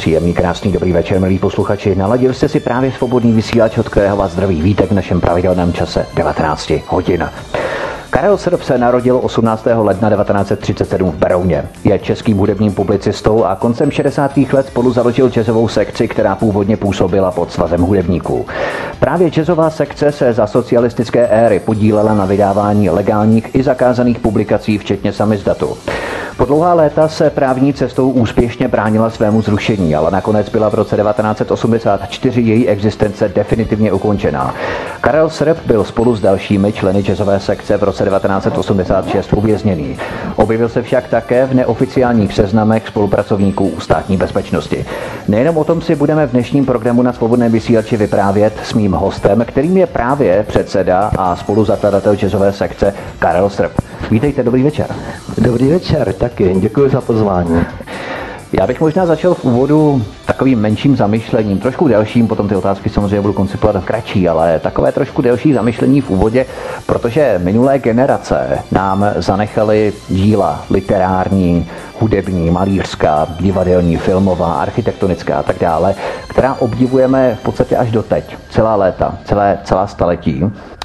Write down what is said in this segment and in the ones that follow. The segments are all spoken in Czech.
Příjemný, krásný, dobrý večer, milí posluchači. Naladil jste si právě svobodný vysílač, od kterého vás zdraví vítek v našem pravidelném čase 19 hodin. Karel Srb se narodil 18. ledna 1937 v Berouně. Je českým hudebním publicistou a koncem 60. let spolu založil jazzovou sekci, která původně působila pod svazem hudebníků. Právě jazzová sekce se za socialistické éry podílela na vydávání legálních i zakázaných publikací, včetně samizdatu. Po dlouhá léta se právní cestou úspěšně bránila svému zrušení, ale nakonec byla v roce 1984 její existence definitivně ukončená. Karel Srb byl spolu s dalšími členy jazzové sekce v roce 1986 uvězněný. Objevil se však také v neoficiálních seznamech spolupracovníků státní bezpečnosti. Nejenom o tom si budeme v dnešním programu na svobodném vysílači vyprávět s mým hostem, kterým je právě předseda a spoluzakladatel jazzové sekce Karel Srb. Vítejte, dobrý večer. Dobrý večer, taky. Děkuji za pozvání. Já bych možná začal v úvodu takovým menším zamyšlením, trošku delším, potom ty otázky samozřejmě budu koncipovat kratší, ale takové trošku delší zamyšlení v úvodě, protože minulé generace nám zanechaly díla literární, hudební, malířská, divadelní, filmová, architektonická a tak dále, která obdivujeme v podstatě až do teď, celá léta, celé, celá staletí.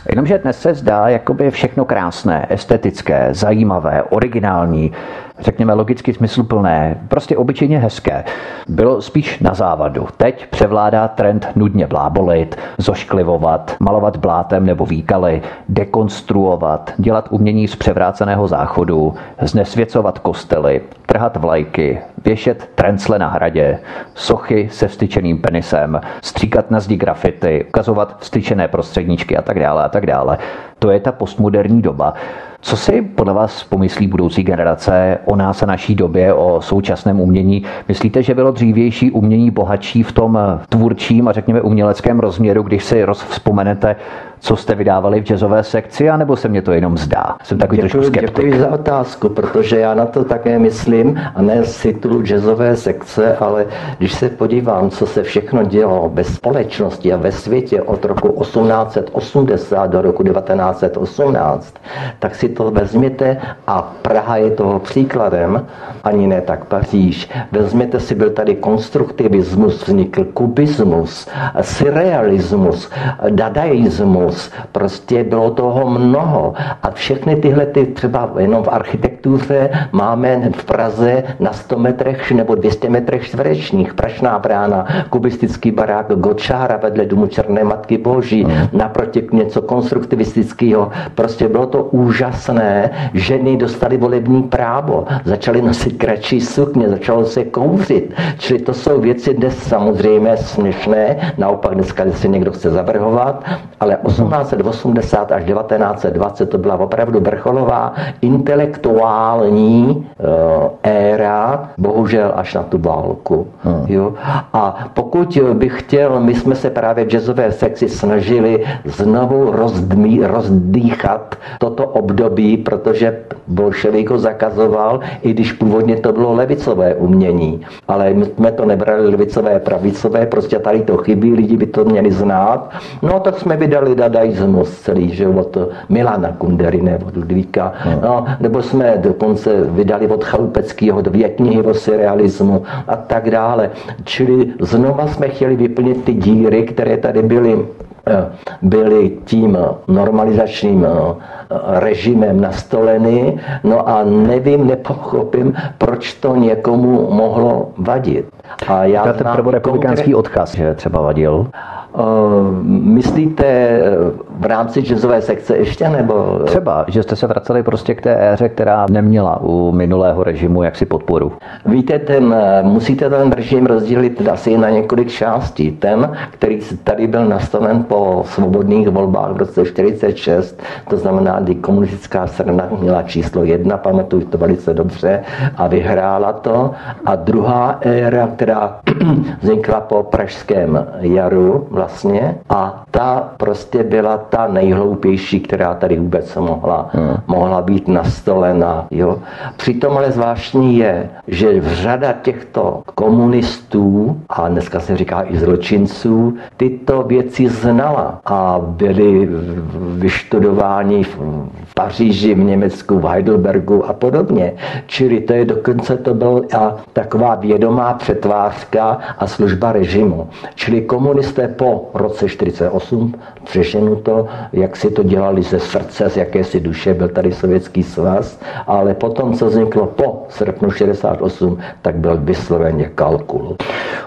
Jenomže dnes se zdá jakoby všechno krásné, estetické, zajímavé, originální, řekněme logicky smysluplné, prostě obyčejně hezké, bylo spíš na závadu. Teď převládá trend nudně blábolit, zošklivovat, malovat blátem nebo výkaly, dekonstruovat, dělat umění z převráceného záchodu, znesvěcovat kostely, trhat vlajky, věšet trencle na hradě, sochy se vstyčeným penisem, stříkat na zdi grafity, ukazovat vstyčené prostředníčky a tak dále a tak dále. To je ta postmoderní doba. Co si podle vás pomyslí budoucí generace o nás a naší době, o současném umění? Myslíte, že bylo dřívější umění bohatší v tom tvůrčím a řekněme uměleckém rozměru, když si rozvzpomenete co jste vydávali v jazzové sekci, anebo se mě to jenom zdá? Jsem takový děkuji, trošku skeptik. Děkuji za otázku, protože já na to také myslím, a ne z titulu jazzové sekce, ale když se podívám, co se všechno dělo ve společnosti a ve světě od roku 1880 do roku 1918, tak si to vezměte a Praha je toho příkladem, ani ne tak Paříž. Vezměte si, byl tady konstruktivismus, vznikl kubismus, surrealismus, dadaismus, moc. Prostě bylo toho mnoho. A všechny tyhle, ty třeba jenom v architektuře máme v Praze na 100 metrech nebo 200 metrech čtverečních. Prašná brána, kubistický barák Gočára vedle domu Černé Matky Boží, mm. naproti něco konstruktivistického. Prostě bylo to úžasné. Ženy dostali volební právo, začaly nosit kratší sukně, začalo se kouřit. Čili to jsou věci dnes samozřejmě směšné, naopak dneska si někdo chce zavrhovat, ale 1880 až 1920 to byla opravdu vrcholová intelektuální uh, éra, bohužel až na tu válku. Hmm. Jo? A pokud bych chtěl, my jsme se právě v jazzové sekci snažili znovu rozdmí, rozdýchat toto období, protože bolševik ho zakazoval, i když původně to bylo levicové umění. Ale my jsme to nebrali levicové, pravicové, prostě tady to chybí, lidi by to měli znát. No tak jsme vydali dadaismus celý, že od Milana Kundery, od Ludvíka, no. no, nebo jsme dokonce vydali od Chalupeckého dvě knihy o surrealismu a tak dále. Čili znova jsme chtěli vyplnit ty díry, které tady byly eh, byly tím normalizačním eh, režimem nastoleny, no a nevím, nepochopím, proč to někomu mohlo vadit. A já ten prvorepublikánský konkrét... odkaz, že třeba vadil. Eh, myslíte eh, v rámci jazzové sekce ještě, nebo? Třeba, že jste se vraceli prostě k té éře, která neměla u minulého režimu jaksi podporu. Víte, ten, eh, musíte ten režim rozdělit asi na několik částí. Ten, který tady byl nastaven po svobodných volbách v roce 46, to znamená kdy komunistická strana měla číslo jedna, pamatuju to velice dobře, a vyhrála to. A druhá éra, která vznikla po pražském jaru vlastně, a ta prostě byla ta nejhloupější, která tady vůbec mohla, hmm. mohla být nastolena. Jo. Přitom ale zvláštní je, že řada těchto komunistů, a dneska se říká i zločinců, tyto věci znala a byli vyštudováni v Paříži, v Německu, v Heidelbergu a podobně. Čili to je dokonce to byla taková vědomá přetvářka a služba režimu. Čili komunisté po roce 48 přešenu to, jak si to dělali ze srdce, z jakési duše, byl tady Sovětský svaz, ale potom, co vzniklo po srpnu 68, tak byl vysloveně kalkul.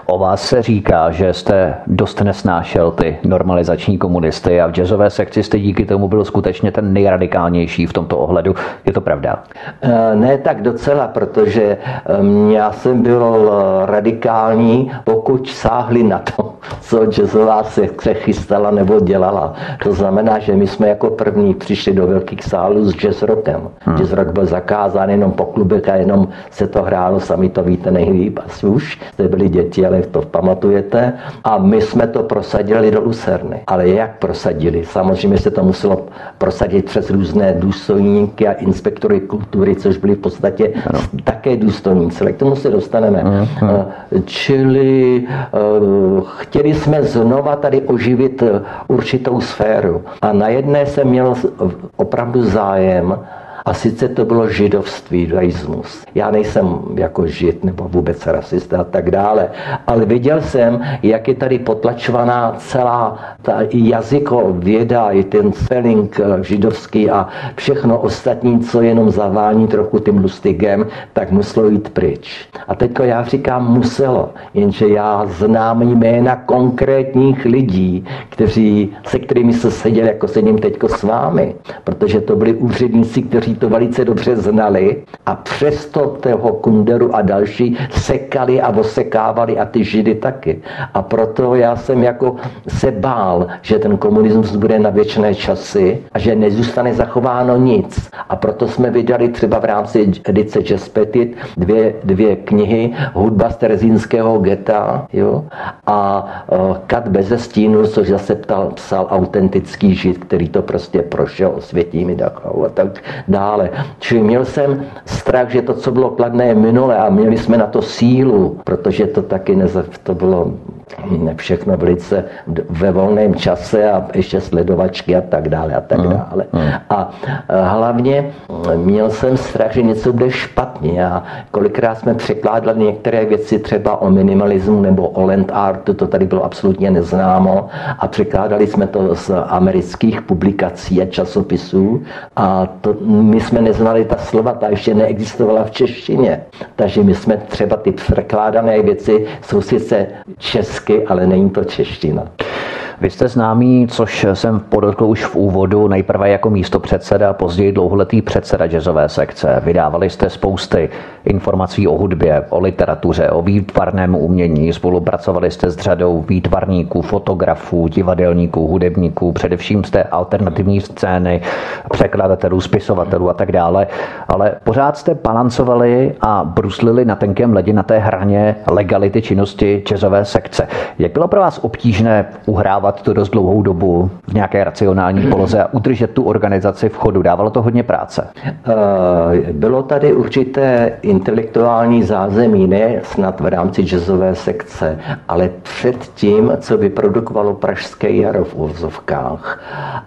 O vás se říká, že jste dost nesnášel ty normalizační komunisty a v jazzové sekci jste díky tomu byl skutečně ten nejradikálnější v tomto ohledu. Je to pravda? Eh, ne tak docela, protože eh, já jsem byl eh, radikální, pokud sáhli na to, co jazzová sekce chystala nebo dělala. To znamená, že my jsme jako první přišli do velkých sálů s jazz rockem. Hmm. Jazz rock byl zakázán jenom po klubech a jenom se to hrálo, sami to víte nejlíp asi už. Jste byli děti, ale to pamatujete. A my jsme to prosadili do Lucerny. Ale jak prosadili? Samozřejmě se to muselo prosadit přes různé důstojníky a inspektory kultury, což byli v podstatě ano. také důstojníci. Ale k tomu se dostaneme. Ano. Eh, čili uh, chtěli jsme znova tady oživit eh, určitou sféru. A na jedné jsem měl opravdu zájem a sice to bylo židovství, judaismus. Já nejsem jako žid nebo vůbec rasista a tak dále, ale viděl jsem, jak je tady potlačovaná celá ta jazyko, věda, i ten spelling eh, židovský a všechno ostatní, co jenom zavání trochu tím lustigem, tak muselo jít pryč. A teďko já říkám muselo, jenže já znám jména konkrétních lidí, kteří, se kterými se seděl, jako sedím teďko s vámi, protože to byli úředníci, kteří to velice dobře znali a přesto toho Kunderu a další sekali a osekávali a ty židy taky. A proto já jsem jako se bál, že ten komunismus bude na věčné časy a že nezůstane zachováno nic. A proto jsme vydali třeba v rámci edice Jazz Petit dvě, dvě knihy Hudba z Terezínského geta jo? a uh, Kat beze stínu, což zase ptal, psal autentický žid, který to prostě prošel Dachau a tak dále dále. Čili měl jsem strach, že to, co bylo kladné minule a měli jsme na to sílu, protože to taky neze, to bylo všechno velice ve volném čase a ještě sledovačky a tak dále a tak dále. A hlavně měl jsem strach, že něco bude špatně. A kolikrát jsme překládali některé věci třeba o minimalismu nebo o land artu, to tady bylo absolutně neznámo. A překládali jsme to z amerických publikací a časopisů. A to, my jsme neznali ta slova, ta ještě neexistovala v češtině. Takže my jsme třeba ty překládané věci jsou sice česky, ale není to čeština. Vy jste známý, což jsem podotkl už v úvodu, nejprve jako místo předseda, později dlouholetý předseda jazzové sekce. Vydávali jste spousty informací o hudbě, o literatuře, o výtvarném umění. Spolupracovali jste s řadou výtvarníků, fotografů, divadelníků, hudebníků, především jste alternativní scény, překladatelů, spisovatelů a tak dále. Ale pořád jste balancovali a bruslili na tenkém ledě na té hraně legality činnosti jazzové sekce. Jak bylo pro vás obtížné uhrávat to dost dlouhou dobu v nějaké racionální poloze a udržet tu organizaci v chodu? Dávalo to hodně práce? Eh, bylo tady určité intelektuální zázemí, ne snad v rámci jazzové sekce, ale před tím, co vyprodukovalo Pražské jaro v úvozovkách.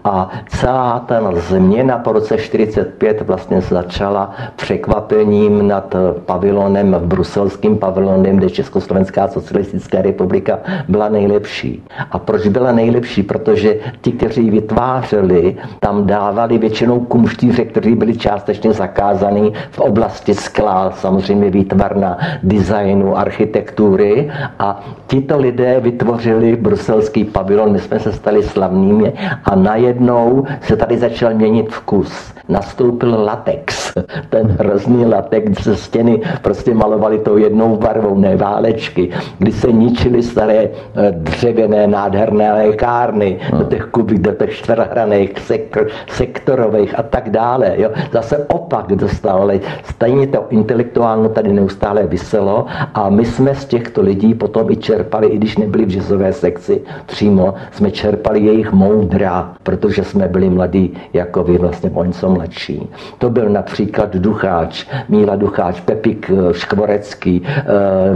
A celá ta změna po roce 45 vlastně začala překvapením nad pavilonem, bruselským pavilonem, kde Československá socialistická republika byla nejlepší. A proč byla nejlepší? Protože ti, kteří vytvářeli, tam dávali většinou kumštíře, kteří byli částečně zakázaný v oblasti skla, samozřejmě výtvarna designu, architektury a tito lidé vytvořili bruselský pavilon, my jsme se stali slavnými a najednou se tady začal měnit vkus. Nastoupil latex, ten hrozný latex ze stěny prostě malovali tou jednou barvou, ne válečky, kdy se ničily staré eh, dřevěné nádherné lékárny do těch kubik, do těch čtvrhraných sek- sektorových a tak dále. Jo. Zase opak dostal, ale stejně to intelektuálno tady neustále vyselo a my jsme z těchto lidí potom i čerpali, i když nebyli v jazzové sekci přímo, jsme čerpali jejich moudra, protože jsme byli mladí jako vy, vlastně o něco mladší. To byl například Ducháč, Míla Ducháč, Pepik eh, Škvorecký, eh,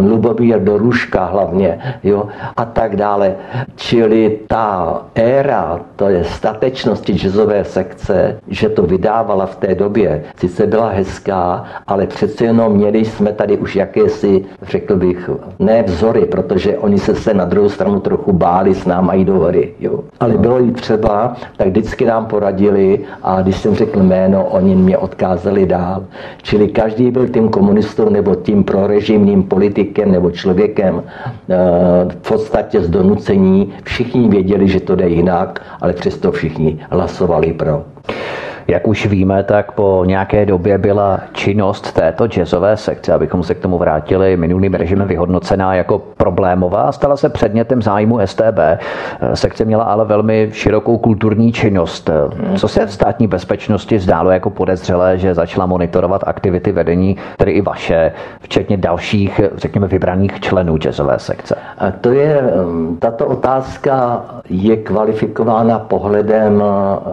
Lubomír Doruška hlavně, jo, a tak dále. Čili ta éra, to je statečnosti jazzové sekce, že to vydávala v té době, sice byla hezká, ale přece jenom měli jsme tady už jakési, řekl bych, ne vzory, protože oni se se na druhou stranu trochu báli s náma jít do hory. Jo. Ale bylo jí třeba, tak vždycky nám poradili a když jsem řekl jméno, oni mě odkázali dál. Čili každý byl tím komunistou nebo tím prorežimním politikem nebo člověkem eh, v podstatě z donucení. Všichni věděli, že to jde jinak, ale přesto všichni hlasovali pro. Jak už víme, tak po nějaké době byla činnost této jazzové sekce, abychom se k tomu vrátili, minulým režimem vyhodnocená jako problémová a stala se předmětem zájmu STB. Sekce měla ale velmi širokou kulturní činnost. Co se v státní bezpečnosti zdálo jako podezřelé, že začala monitorovat aktivity vedení, tedy i vaše, včetně dalších, řekněme, vybraných členů jazzové sekce? A to je, um, tato otázka je kvalifikována pohledem uh,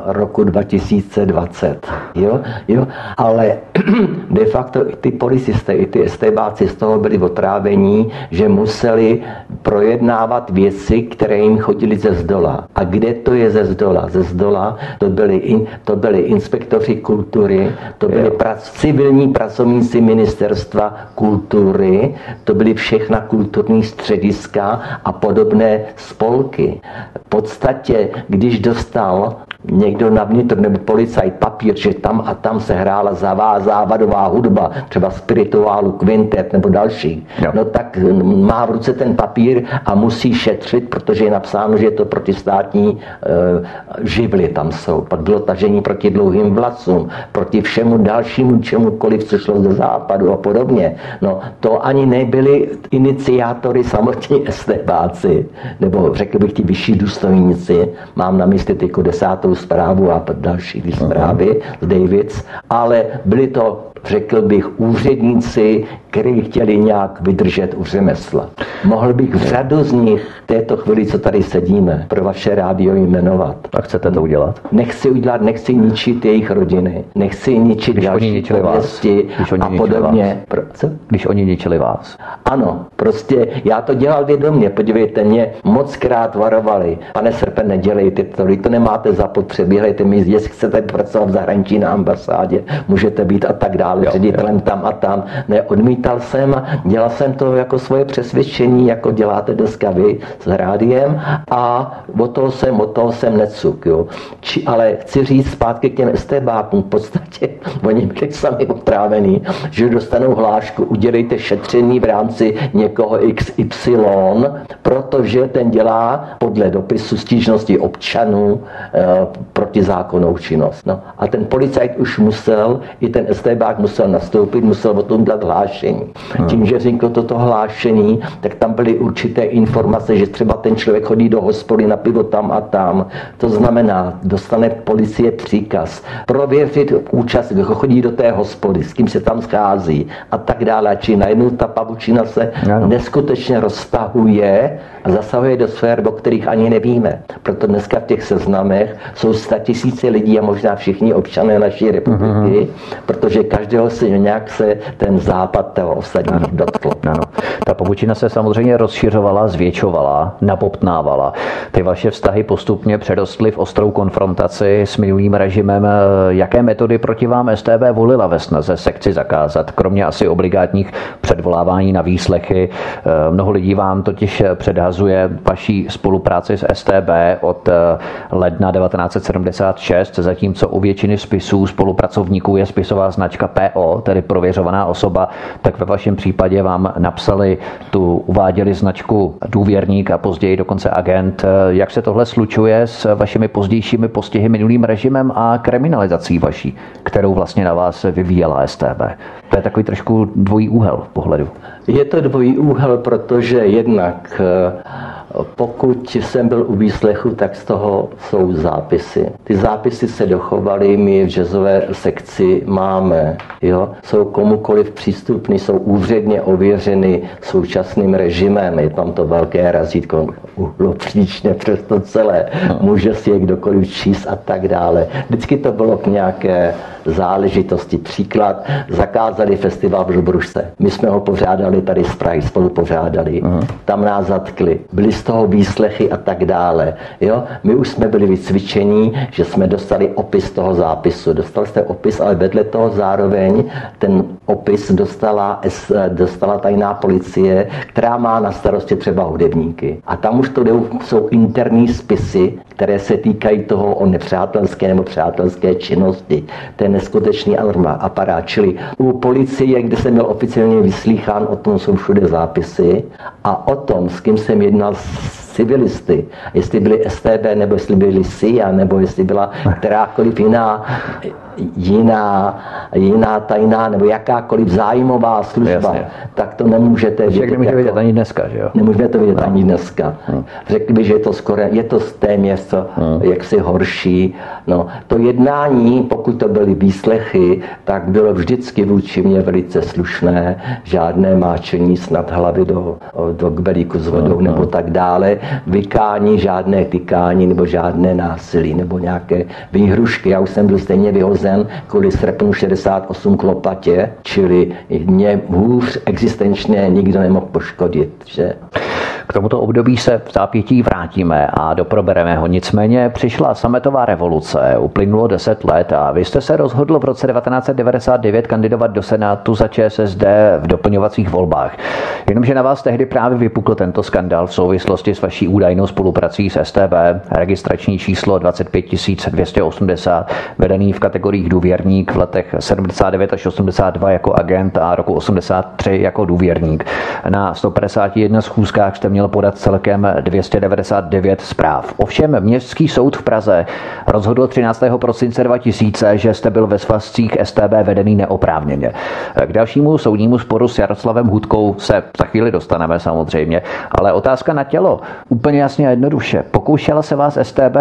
roku 2020 20. Jo? Jo? Ale de facto i ty policisté, i ty estébáci z toho byli otrávení, že museli projednávat věci, které jim chodili ze zdola. A kde to je ze zdola? Ze zdola to byli, to byli inspektoři kultury, to byli prac, civilní pracovníci ministerstva kultury, to byly všechna kulturní střediska a podobné spolky. V podstatě, když dostal někdo na vnitř nebo policajt papír, že tam a tam se hrála zavá, závadová hudba, třeba spirituálu, kvintet nebo další, jo. no tak má v ruce ten papír a musí šetřit, protože je napsáno, že je to protistátní e, živly tam jsou. Pak bylo tažení proti dlouhým vlasům, proti všemu dalšímu čemukoliv, co šlo ze západu a podobně. No to ani nebyli iniciátory samotní estebáci, nebo řekl bych ti vyšší důstojníci, mám na mysli tyku desátou zprávu a další zprávy z Davids, ale byli to řekl bych, úředníci, kteří chtěli nějak vydržet u řemesla. Mohl bych řadu z nich v této chvíli, co tady sedíme, pro vaše rádio jmenovat. A chcete to udělat? Nechci udělat, nechci ničit jejich rodiny, nechci ničit Když další oni pověsti Když oni a podobně. Vás. Pro, co? Když oni ničili vás. Ano, prostě já to dělal vědomě. Podívejte, mě moc krát varovali. Pane Srpe, nedělejte to, vy to nemáte zapotřebí, hlejte mi, jestli chcete pracovat v zahraničí na ambasádě, můžete být a tak dále dále, ředitelem tam a tam. Ne, odmítal jsem, dělal jsem to jako svoje přesvědčení, jako děláte dneska vy s rádiem a o toho jsem, o toho jsem necuk. Jo. Či, ale chci říct zpátky k těm estébákům, v podstatě oni byli sami otrávení, že dostanou hlášku, udělejte šetření v rámci někoho XY, protože ten dělá podle dopisu stížnosti občanů e, protizákonnou činnost. No, a ten policajt už musel, i ten estébák musel nastoupit, musel o tom dát hlášení. Hmm. Tím, že vzniklo toto hlášení, tak tam byly určité informace, že třeba ten člověk chodí do hospody na pivo tam a tam. To znamená, dostane policie příkaz prověřit účast, kdo chodí do té hospody, s kým se tam schází a tak dále. Či najednou ta pavučina se ano. neskutečně roztahuje a zasahuje do sfér, o kterých ani nevíme. Proto dneska v těch seznamech jsou tisíce lidí a možná všichni občané naší republiky, mm-hmm. protože každého si nějak se ten západ třeba ostatní dotklo. Ano. Ta povučina se samozřejmě rozšiřovala, zvětšovala, napoptnávala. Ty vaše vztahy postupně přerostly v ostrou konfrontaci s minulým režimem. Jaké metody proti vám STB volila ve snaze sekci zakázat, kromě asi obligátních předvolávání na výslechy? Mnoho lidí vám totiž předhazuje vaší spolupráci s STB od ledna 1976, zatímco u většiny spisů spolupracovníků je spisová značka PO, tedy prověřovaná osoba, tak ve vašem případě vám napsali tu, uváděli značku důvěrník a později dokonce agent. Jak se tohle slučuje s vašimi pozdějšími postihy minulým režimem a kriminalizací vaší, kterou vlastně na vás vyvíjela STB? To je takový trošku dvojí úhel pohledu. Je to dvojí úhel, protože jednak pokud jsem byl u výslechu, tak z toho jsou zápisy. Ty zápisy se dochovaly, my v jazzové sekci máme. Jo? Jsou komukoliv přístupny, jsou úředně ověřeny současným režimem. Je tam to velké razítko uhlopříčně přes to celé. No. Může si je kdokoliv číst a tak dále. Vždycky to bylo k nějaké záležitosti. Příklad, zakázali festival v Lubrušce. My jsme ho pořádali tady z Prahy, spolu pořádali. Uh-huh. Tam nás zatkli. Byly z toho výslechy a tak dále. Jo? My už jsme byli vycvičení, že jsme dostali opis toho zápisu. Dostali jste opis, ale vedle toho zároveň ten opis dostala, dostala tajná policie, která má na starosti třeba hudebníky. A tam už to jsou interní spisy, které se týkají toho o nepřátelské nebo přátelské činnosti. To je neskutečný aparát. Čili u policie, kde jsem byl oficiálně vyslýchán, o tom jsou všude zápisy a o tom, s kým jsem jednal civilisty, jestli byli STB, nebo jestli byli SIA, nebo jestli byla kterákoliv jiná jiná, jiná tajná nebo jakákoliv zájmová služba, Jasně. tak to nemůžete vědět. Nemůžete jako, vidět ani dneska, že jo? Nemůžete to vidět no. ani dneska. No. Řekli by, že je to skoro, je to téměř no. jaksi horší. No, to jednání, pokud to byly výslechy, tak bylo vždycky vůči mě velice slušné, žádné máčení snad hlavy do, do kbelíku s vodou no, nebo no. tak dále, vykání, žádné tykání nebo žádné násilí nebo nějaké výhrušky. Já už jsem byl stejně vyhozen kvůli srpnu 68 k lopatě, čili mě hůř existenčně nikdo nemohl poškodit. Že? K tomuto období se v zápětí vrátíme a doprobereme ho. Nicméně přišla sametová revoluce, uplynulo 10 let a vy jste se rozhodl v roce 1999 kandidovat do Senátu za ČSSD v doplňovacích volbách. Jenomže na vás tehdy právě vypukl tento skandal v souvislosti s vaší údajnou spoluprací s STB, registrační číslo 25280, vedený v kategoriích důvěrník v letech 79 až 82 jako agent a roku 83 jako důvěrník. Na 151 schůzkách jste měl podat celkem 299 zpráv. Ovšem Městský soud v Praze rozhodl 13. prosince 2000, že jste byl ve svazcích STB vedený neoprávněně. K dalšímu soudnímu sporu s Jaroslavem Hudkou se za chvíli dostaneme samozřejmě, ale otázka na tělo. Úplně jasně a jednoduše. Pokoušela se vás STB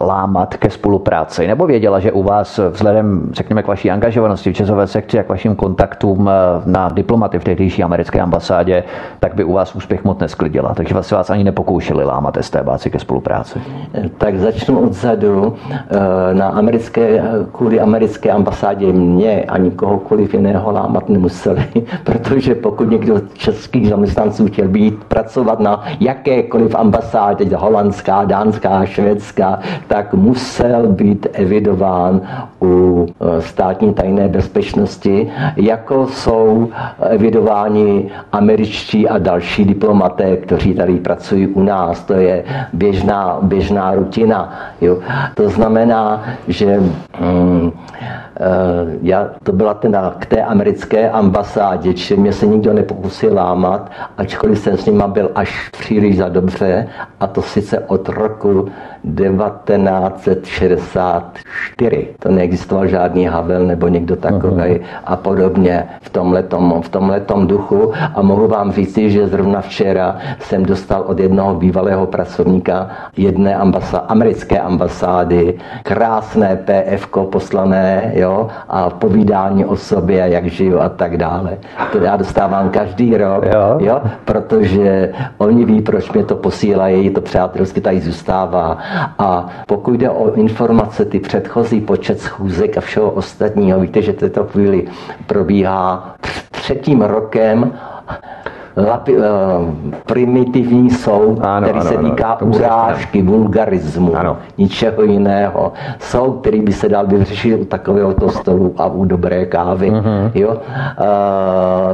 lámat ke spolupráci, nebo věděla, že u vás vzhledem, řekněme, k vaší angažovanosti v časové sekci a k vašim kontaktům na diplomaty v tehdejší americké ambasádě, tak by u vás úspěch moc nesklidila takže vlastně vás ani nepokoušeli lámat STBáci ke spolupráci. Tak začnu odzadu. Eh, na americké, kvůli americké ambasádě mě ani kohokoliv jiného lámat nemuseli, protože pokud někdo z českých zaměstnanců chtěl být, pracovat na jakékoliv ambasádě, holandská, dánská, švédská, tak musel být evidován u eh, státní tajné bezpečnosti, jako jsou evidováni američtí a další diplomaté, kteří tady pracují u nás. To je běžná, běžná rutina. Jo. To znamená, že hmm, já, to byla teda k té americké ambasádě, čili mě se nikdo nepokusil lámat, ačkoliv jsem s nima byl až příliš za dobře, a to sice od roku 1964. To neexistoval žádný Havel nebo někdo takový a podobně v tomhletom, v tomhletom duchu. A mohu vám říct, že zrovna včera jsem dostal od jednoho bývalého pracovníka jedné ambasá- americké ambasády krásné PF poslané jo, a povídání o sobě, jak žiju a tak dále. To já dostávám každý rok, jo. Jo, protože oni ví, proč mě to posílají, to přátelsky tady zůstává. A pokud jde o informace, ty předchozí počet schůzek a všeho ostatního, víte, že v této chvíli probíhá třetím rokem lapi, uh, primitivní soud, ano, který ano, se týká ano, urážky, vulgarismu, ano. ničeho jiného. Soud, který by se dal vyřešit u takového to stolu a u dobré kávy. Uh-huh. Jo? Uh,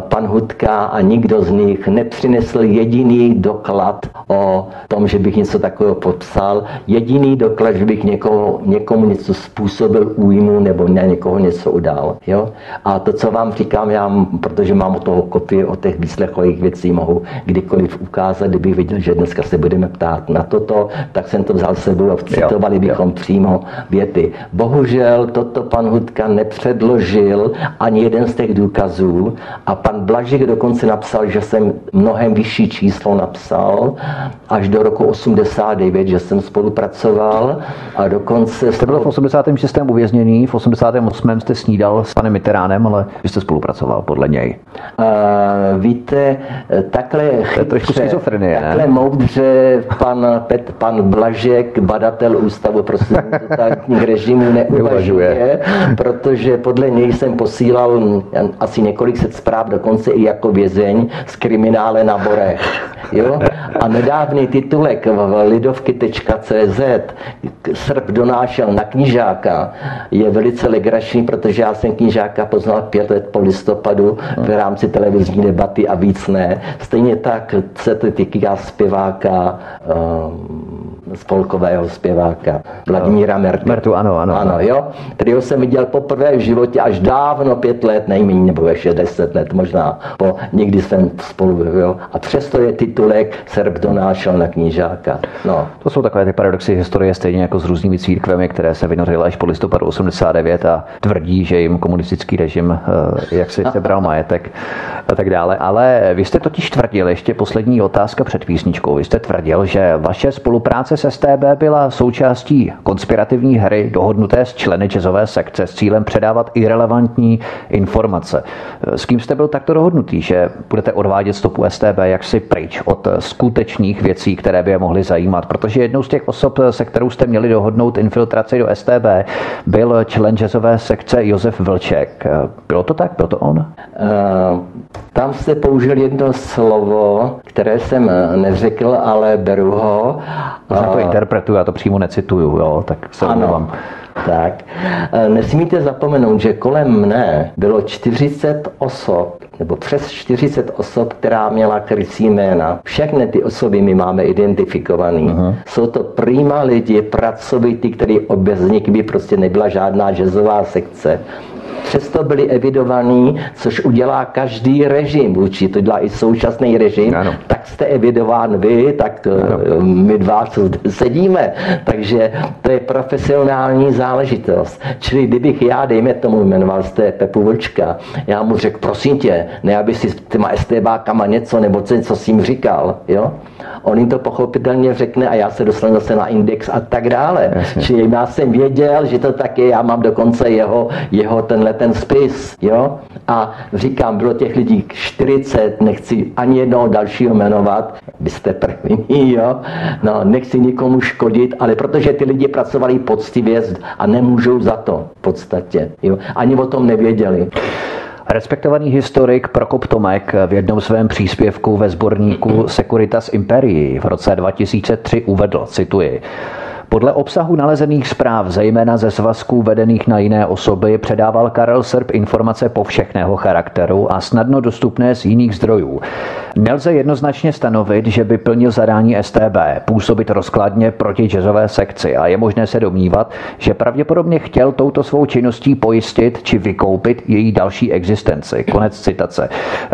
pan Hudka a nikdo z nich nepřinesl jediný doklad o tom, že bych něco takového popsal, jediný doklad, že bych někoho, někomu něco způsobil újmu nebo na někoho něco udal. Jo? A to, co vám říkám, já, protože mám o toho kopii o těch výslechových věcí mohu kdykoliv ukázat, kdybych viděl, že dneska se budeme ptát na toto, tak jsem to vzal sebou a citovali jo, bychom jo. přímo věty. Bohužel toto pan Hudka nepředložil ani jeden z těch důkazů a pan Blažek dokonce napsal, že jsem mnohem vyšší číslo napsal až do roku 89, že jsem spolupracoval a dokonce... Jste byl v 86. uvězněný, v 88. jste snídal s panem Mitteránem, ale vy jste spolupracoval podle něj. Uh, víte, takhle to je trošku schizofrenie, takhle ne? moudře pan, Pet, pan Blažek, badatel Ústavu pro totalitních režimu neuvažuje, protože podle něj jsem posílal asi několik set zpráv, dokonce i jako vězeň z kriminále na Borech. Jo? A nedávný titulek v lidovky.cz Srb donášel na knižáka je velice legrační, protože já jsem knižáka poznal pět let po listopadu v rámci televizní debaty a víc ne. Stejně tak se to týká zpěváka um, spolkového zpěváka Vladimíra Mertu. Mertu, ano, ano. Ano, jo. ho jsem viděl poprvé v životě až dávno, pět let, nejméně, nebo ještě deset let možná. Po, někdy jsem spolu, jo. A přesto je titulek Serb donášel na knížáka. No. To jsou takové ty paradoxy historie, stejně jako s různými církvemi, které se vynořily až po listopadu 89 a tvrdí, že jim komunistický režim eh, jak si sebral majetek a tak dále. Ale vy jste totiž tvrdil, ještě poslední otázka před písničkou, vy jste tvrdil, že vaše spolupráce s STB byla součástí konspirativní hry dohodnuté s členy jazzové sekce s cílem předávat irrelevantní informace. S kým jste byl takto dohodnutý, že budete odvádět stopu STB jaksi pryč od skutečných věcí, které by je mohly zajímat? Protože jednou z těch osob, se kterou jste měli dohodnout infiltraci do STB, byl člen jazzové sekce Josef Vlček. Bylo to tak? Byl to on? Uh, tam jste použil jedno slovo, které jsem neřekl, ale beru ho. Možná to interpretuju, já to přímo necituju, jo, tak se omlouvám. Tak, e, nesmíte zapomenout, že kolem mne bylo 40 osob, nebo přes 40 osob, která měla krycí jména. Všechny ty osoby my máme identifikovaný. Uh-huh. Jsou to prýma lidi, pracovití, který bez nich by prostě nebyla žádná jazzová sekce přesto byli evidovaní, což udělá každý režim vůči, to dělá i současný režim, ano. tak jste evidován vy, tak ano. Eh, my dva, co zde sedíme. Takže to je profesionální záležitost. Čili kdybych já, dejme tomu, jmenoval jste Pepu Vlčka, já mu řekl, prosím tě, ne aby si s těma STBákama něco, nebo co s ním říkal, jo? On jim to pochopitelně řekne a já se dostanu zase na index a tak dále. Jasně. Čili já jsem věděl, že to tak je, já mám dokonce jeho, jeho tenhle ten spis, jo? A říkám, bylo těch lidí 40, nechci ani jednoho dalšího jmenovat, byste první, jo? No, nechci nikomu škodit, ale protože ty lidi pracovali poctivě a nemůžou za to v podstatě, jo? Ani o tom nevěděli. Respektovaný historik Prokop Tomek v jednom svém příspěvku ve sborníku Securitas Imperii v roce 2003 uvedl, cituji, podle obsahu nalezených zpráv, zejména ze svazků vedených na jiné osoby, předával Karel Srb informace povšechného charakteru a snadno dostupné z jiných zdrojů. Nelze jednoznačně stanovit, že by plnil zadání STB, působit rozkladně proti jazzové sekci a je možné se domnívat, že pravděpodobně chtěl touto svou činností pojistit či vykoupit její další existenci. Konec citace.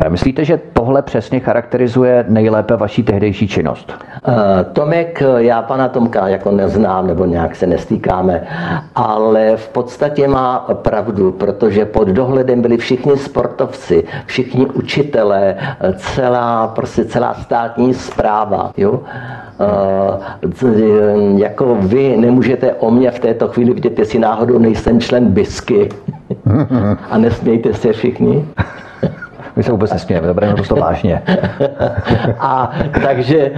Myslíte, že tohle přesně charakterizuje nejlépe vaší tehdejší činnost? Uh, Tomek, já pana Tomka jako neznám nebo nějak se nestýkáme, ale v podstatě má pravdu, protože pod dohledem byli všichni sportovci, všichni učitelé, celá, prostě celá státní zpráva. Jo? Uh, jako vy nemůžete o mě v této chvíli vidět, jestli náhodou nejsem člen BISky. A nesmějte se všichni. My se vůbec nesmějeme, dobré, to vážně. a takže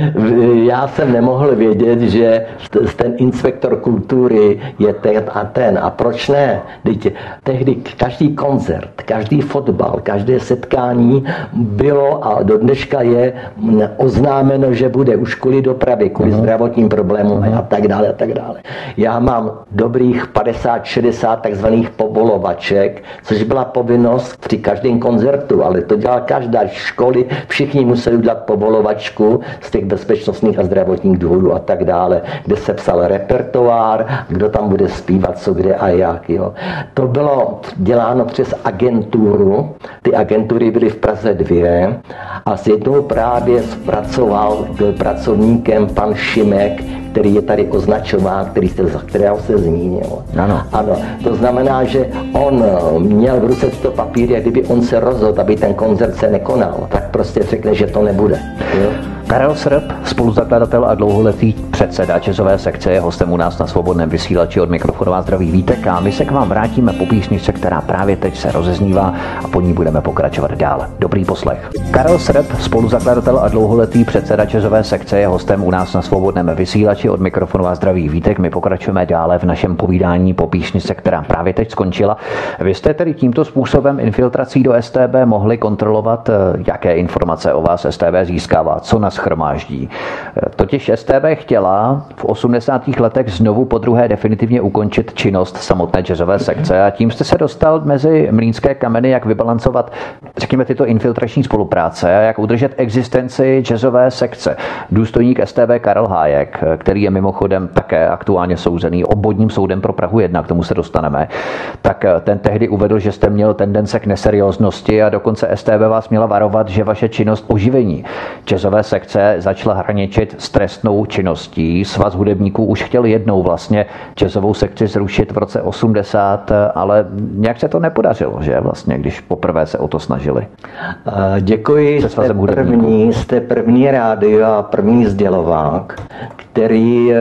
já jsem nemohl vědět, že ten inspektor kultury je ten a ten. A proč ne? Teď, tehdy každý koncert, každý fotbal, každé setkání bylo a do dneška je oznámeno, že bude už kvůli dopravě, kvůli uh-huh. zdravotním problémům uh-huh. a tak dále a tak dále. Já mám dobrých 50-60 takzvaných pobolovaček, což byla povinnost při každém koncertu, ale to dělala každá školy, všichni museli udělat pobolovačku z těch bezpečnostních a zdravotních důvodů a tak dále, kde se psal repertoár, kdo tam bude zpívat, co kde a jak. Jo. To bylo děláno přes agenturu, ty agentury byly v Praze dvě a s jednou právě zpracoval, byl pracovníkem pan Šimek, který je tady označován, který se, kterého se zmínil. Ano. ano. To znamená, že on měl v ruce to papír, jak kdyby on se rozhodl, aby ten koncert se nekonal, tak prostě řekne, že to nebude. Jo? Karel Srb, spoluzakladatel a dlouholetý předseda jazzové sekce, je hostem u nás na svobodném vysílači od mikrofonu vás zdraví Vítek a my se k vám vrátíme po písničce, která právě teď se rozeznívá a po ní budeme pokračovat dál. Dobrý poslech. Karel Srb, spoluzakladatel a dlouholetý předseda jazzové sekce, je hostem u nás na svobodném vysílači od mikrofonu vás zdraví Vítek. My pokračujeme dále v našem povídání po písničce, která právě teď skončila. Vy jste tedy tímto způsobem infiltrací do STB mohli kontrolovat, eh, jaké informace o vás STB získává, co na schromáždí. Totiž STB chtěla v 80. letech znovu po druhé definitivně ukončit činnost samotné jazzové sekce a tím jste se dostal mezi mlínské kameny, jak vybalancovat, řekněme, tyto infiltrační spolupráce a jak udržet existenci jazzové sekce. Důstojník STB Karel Hájek, který je mimochodem také aktuálně souzený obvodním soudem pro Prahu 1, k tomu se dostaneme, tak ten tehdy uvedl, že jste měl tendence k neserióznosti a dokonce STB vás měla varovat, že vaše činnost oživení jazzové sekce sekce začala hraničit s trestnou činností. Svaz hudebníků už chtěl jednou vlastně jazzovou sekci zrušit v roce 80, ale nějak se to nepodařilo, že vlastně, když poprvé se o to snažili. Děkuji, jste první, jste první rádio a první sdělovák, který eh,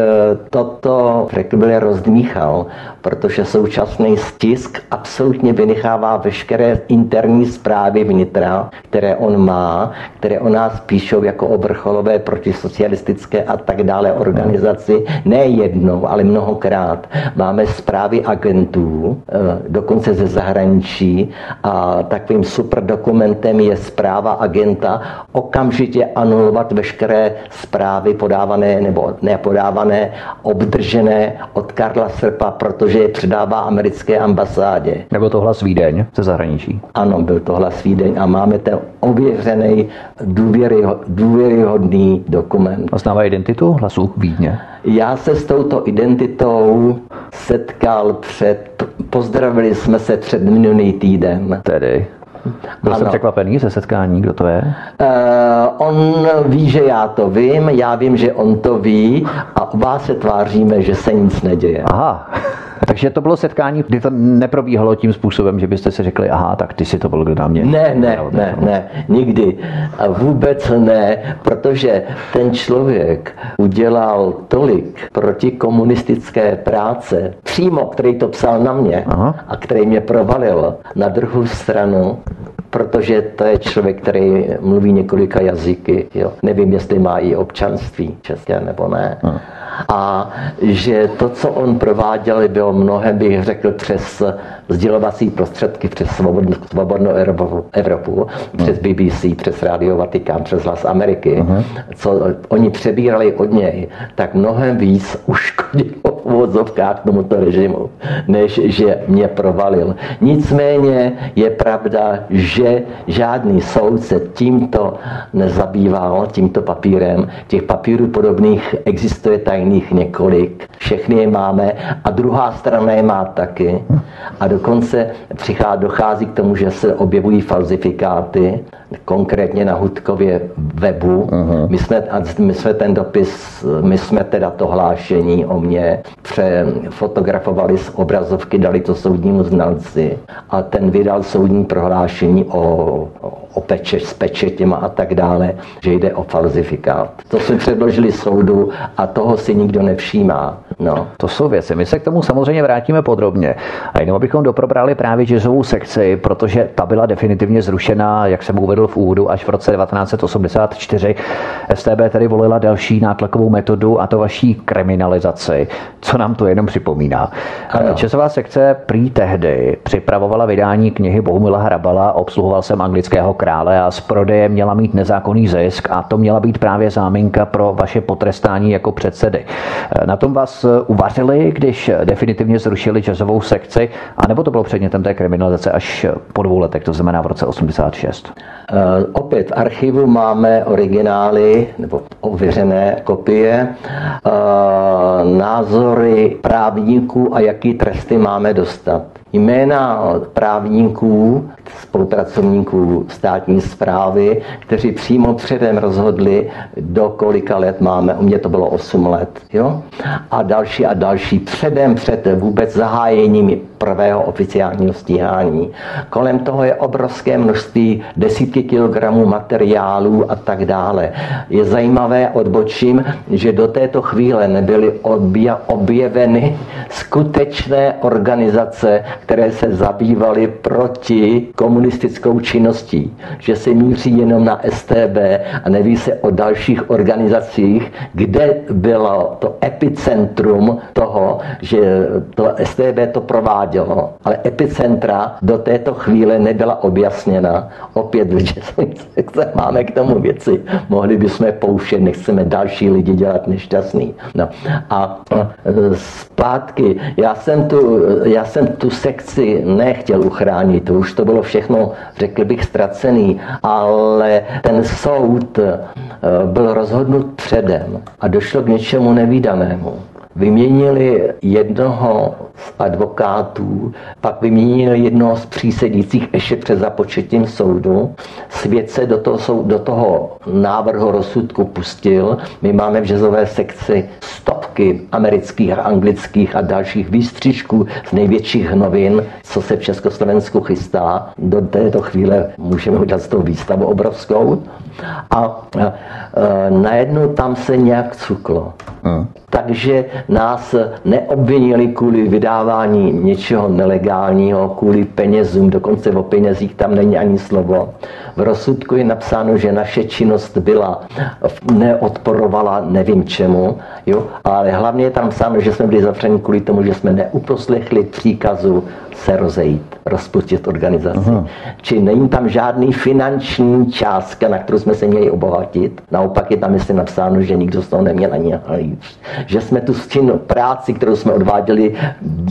toto, řekl byl, rozdmíchal, protože současný stisk absolutně vynechává veškeré interní zprávy vnitra, které on má, které o nás píšou jako o vrcholové protisocialistické a tak dále organizaci, ne jednou, ale mnohokrát. Máme zprávy agentů, eh, dokonce ze zahraničí a takovým super dokumentem je zpráva agenta okamžitě anulovat veškeré zprávy podávané nebo nepodávané, obdržené od Karla Srpa, protože je předává americké ambasádě. Nebo to hlas Vídeň ze zahraničí? Ano, byl to hlas Vídeň a máme ten ověřený, důvěryhodný dokument. A znává identitu hlasu Vídně? Já se s touto identitou setkal před, pozdravili jsme se před minulý týden. Tedy? Byl ano. jsem překvapený ze setkání, kdo to je? Uh, on ví, že já to vím, já vím, že on to ví a oba se tváříme, že se nic neděje. Aha. Takže to bylo setkání, kdy to neprobíhalo tím způsobem, že byste si řekli, aha, tak ty si to byl, kdo na mě. Ne, ne, ne, ne, nikdy. A vůbec ne, protože ten člověk udělal tolik protikomunistické práce, přímo, který to psal na mě aha. a který mě provalil na druhou stranu, protože to je člověk, který mluví několika jazyky. Jo. Nevím, jestli má i občanství české nebo ne. Aha a že to, co on prováděl, bylo mnohem, bych řekl, přes sdělovací prostředky, přes svobodnou, svobodnou Evropu, přes BBC, přes Radio Vatikán, přes Hlas Ameriky, uh-huh. co oni přebírali od něj, tak mnohem víc uškodilo v vozovkách tomuto režimu, než že mě provalil. Nicméně je pravda, že žádný soud se tímto nezabýval, tímto papírem. Těch papírů podobných existuje tajný jiných několik, všechny je máme a druhá strana je má taky. A dokonce přichází, dochází k tomu, že se objevují falzifikáty, konkrétně na Hudkově webu. Uh-huh. My, jsme, my jsme ten dopis, my jsme teda to hlášení o mě přefotografovali z obrazovky, dali to soudnímu znalci a ten vydal soudní prohlášení o, o peče, s pečetěma a tak dále, že jde o falzifikát. To jsme předložili soudu a toho si nikdo nevšímá. No. To jsou věci. My se k tomu samozřejmě vrátíme podrobně. A jenom abychom doprobrali právě jazzovou sekci, protože ta byla definitivně zrušena, jak jsem uvedl v úvodu, až v roce 1984. STB tedy volila další nátlakovou metodu a to vaší kriminalizaci. Co nám to jenom připomíná? Ano. Jazzová sekce prý tehdy připravovala vydání knihy Bohumila Hrabala, obsluhoval jsem anglického krále a z prodeje měla mít nezákonný zisk a to měla být právě záminka pro vaše potrestání jako předsedy. Na tom vás uvařili, když definitivně zrušili jazzovou sekci, anebo to bylo předmětem té kriminalizace až po dvou letech, to znamená v roce 86? Uh, eh, opět v archivu máme originály nebo ověřené kopie, uh, názory právníků a jaký tresty máme dostat. Jména právníků, spolupracovníků státní zprávy, kteří přímo předem rozhodli, do kolika let máme. U mě to bylo 8 let. Jo? A další a další předem před vůbec zahájením prvého oficiálního stíhání. Kolem toho je obrovské množství desítky kilogramů materiálů a tak dále. Je zajímavé, odbočím, že do této chvíle nebyly objeveny skutečné organizace, které se zabývaly proti komunistickou činností. Že se míří jenom na STB a neví se o dalších organizacích, kde bylo to epicentrum toho, že to STB to provádělo. Ale epicentra do této chvíle nebyla objasněna. Opět, že máme k tomu věci. Mohli bychom pouštět, nechceme další lidi dělat nešťastný. No. A zpátky, já jsem tu, já jsem tu sekci nechtěl uchránit, už to bylo všechno, řekl bych, ztracený, ale ten soud eh, byl rozhodnut předem a došlo k něčemu nevýdanému vyměnili jednoho advokátů, pak vyměnili jednoho z přísedících ještě před započetím soudu. Svět se do toho, do toho návrhu rozsudku pustil. My máme v žezové sekci stovky amerických a anglických a dalších výstřižků z největších novin, co se v Československu chystá. Do této chvíle můžeme udělat z toho výstavu obrovskou. A, a najednou tam se nějak cuklo. Hmm. Takže nás neobvinili kvůli vydávání něčeho nelegálního, kvůli penězům, dokonce o penězích tam není ani slovo. V rozsudku je napsáno, že naše činnost byla, neodporovala nevím čemu, jo? ale hlavně je tam psáno, že jsme byli zavřeni kvůli tomu, že jsme neuposlechli příkazu se rozejít, rozpustit organizaci. Aha. Či není tam žádný finanční částka, na kterou jsme se měli obohatit. Naopak je tam jestli napsáno, že nikdo z toho neměl ani Že jsme tu čin, práci, kterou jsme odváděli,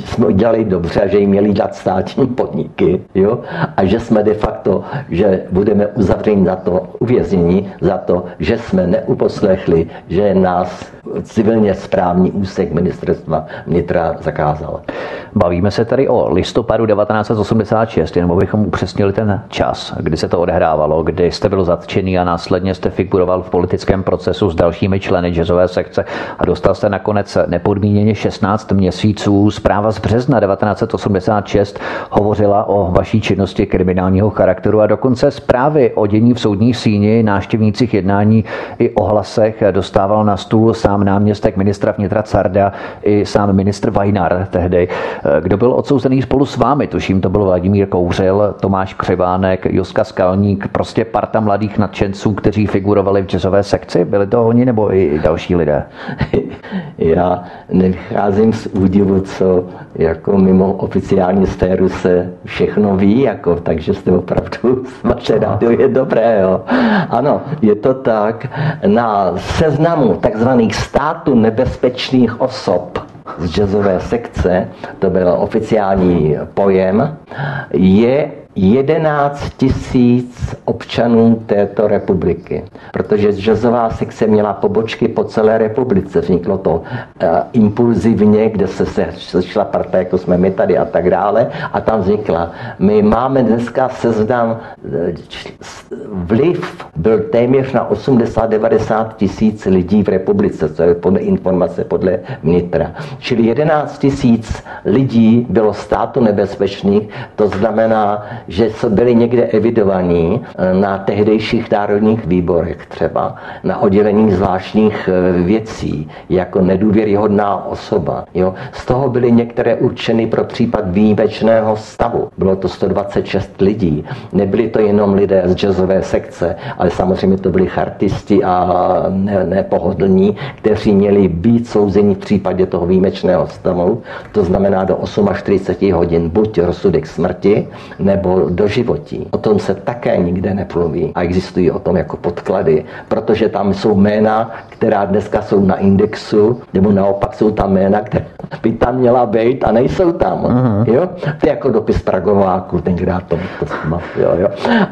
jsme udělali dobře a že ji měli dělat státní podniky. Jo? A že jsme de facto, že budeme uzavřeni za to, uvězněni za to, že jsme neuposlechli, že nás civilně správní úsek ministerstva vnitra zakázal. Bavíme se tady o listopadu 1986, jenom abychom upřesnili ten čas, kdy se to odehrávalo, kdy jste byl zatčený a následně jste figuroval v politickém procesu s dalšími členy jazzové sekce a dostal jste nakonec nepodmíněně 16 měsíců. Zpráva z března 1986 hovořila o vaší činnosti kriminálního charakteru a dokonce zprávy o dění v soudní síni, náštěvnících jednání i ohlasech dostával na stůl sám náměstek ministra vnitra Carda i sám ministr Vajnar tehdy. Kdo byl odsouzený spolu s vámi? Tuším, to byl Vladimír Kouřil, Tomáš Křivánek, Joska Skalník, prostě parta mladých nadšenců, kteří figurovali v jazzové sekci. Byli to oni nebo i další lidé? Já nevycházím z údivu, co jako mimo oficiální sféru se všechno ví, jako, takže jste opravdu, vaše rádio je dobré. Jo. Ano, je to tak. Na seznamu takzvaných států nebezpečných osob z jazzové sekce, to byl oficiální pojem, je 11 tisíc občanů této republiky, protože jazzová sekce měla pobočky po celé republice. Vzniklo to uh, impulzivně, kde se sešla parta, jako jsme my tady a tak dále, a tam vznikla. My máme dneska seznam, eh, vliv byl téměř na 80-90 tisíc lidí v republice, co je podle informace podle vnitra. Čili 11 tisíc lidí bylo státu nebezpečných, to znamená, že byli někde evidovaní eh, na tehdejších národních výborech třeba, na oddělení zvláštních eh, věcí, jako nedůvěryhodná osoba. Jo. Z toho byly některé určeny pro případ výjimečného stavu. Bylo to 126 lidí. Nebyli to jenom lidé z jazzové sekce, ale samozřejmě to byli chartisti a nepohodlní, ne kteří měli být souzeni v případě toho výjimečného stavu, to znamená do 48 hodin buď rozsudek smrti nebo do životí. O tom se také nikde nepluví a existují o tom jako podklady, protože tam jsou jména, která dneska jsou na indexu, nebo naopak jsou tam jména, která by tam měla být a nejsou tam. Uh-huh. Jo? To je jako dopis Pragováku, tenkrát to, to jo, jo.